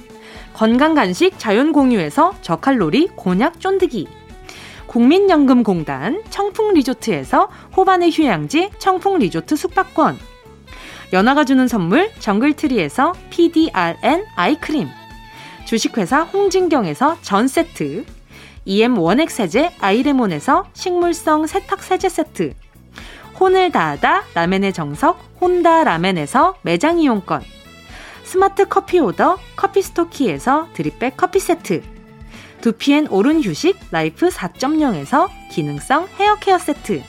건강간식 자연공유에서 저칼로리 곤약 쫀득이. 국민연금공단 청풍리조트에서 호반의 휴양지 청풍리조트 숙박권. 연아가 주는 선물 정글트리에서 PDRN 아이크림. 주식회사 홍진경에서 전세트. EM 원액세제 아이레몬에서 식물성 세탁세제 세트. 혼을 다하다 라멘의 정석 혼다 라멘에서 매장 이용권 스마트 커피 order 커피 스토키에서 드립백 커피 세트. 두피엔 오른 휴식 라이프 4.0에서 기능성 헤어 케어 세트.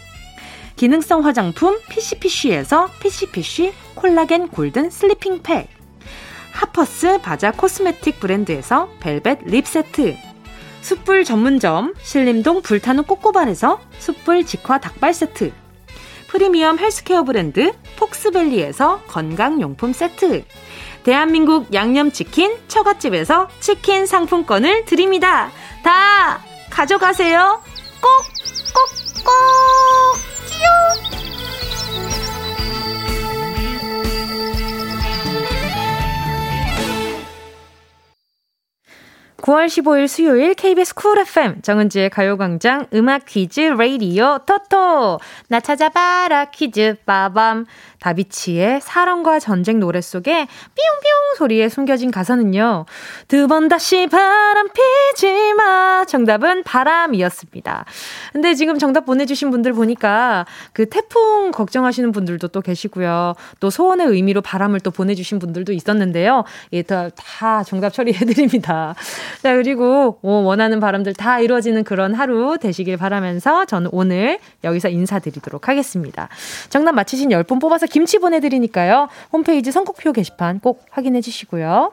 기능성 화장품 피시피쉬에서 피시피쉬 콜라겐 골든 슬리핑 팩. 하퍼스 바자 코스메틱 브랜드에서 벨벳 립 세트. 숯불 전문점 신림동 불타는 꼬꼬발에서 숯불 직화 닭발 세트. 프리미엄 헬스케어 브랜드 폭스밸리에서 건강용품 세트 대한민국 양념치킨 처갓집에서 치킨 상품권을 드립니다. 다 가져가세요. 꼭, 꼭, 꼭! 끼용! 9월 15일 수요일 KBS 쿨 FM 정은지의 가요광장 음악 퀴즈 레이디오 토토 나 찾아봐라 퀴즈 빠밤 다비치의 사랑과 전쟁 노래 속에 삐용삐용 소리에 숨겨진 가사는요. 두 번 다시 바람 피지 마. 정답은 바람이었습니다. 근데 지금 정답 보내주신 분들 보니까 그 태풍 걱정하시는 분들도 또 계시고요. 또 소원의 의미로 바람을 또 보내주신 분들도 있었는데요. 예, 다, 다 정답 처리해드립니다. 자, 그리고 뭐 원하는 바람들 다 이루어지는 그런 하루 되시길 바라면서 저는 오늘 여기서 인사드리도록 하겠습니다. 정답 맞히신 10분 뽑아서 김치 보내드리니까요. 홈페이지 선곡표 게시판 꼭 확인해 주시고요.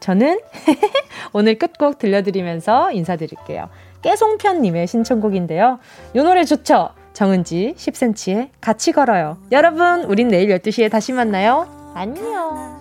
저는 (laughs) 오늘 끝곡 들려드리면서 인사드릴게요. 깨송편님의 신청곡인데요. 요 노래 좋죠? 정은지 10cm의 같이 걸어요. 여러분, 우린 내일 12시에 다시 만나요. 안녕.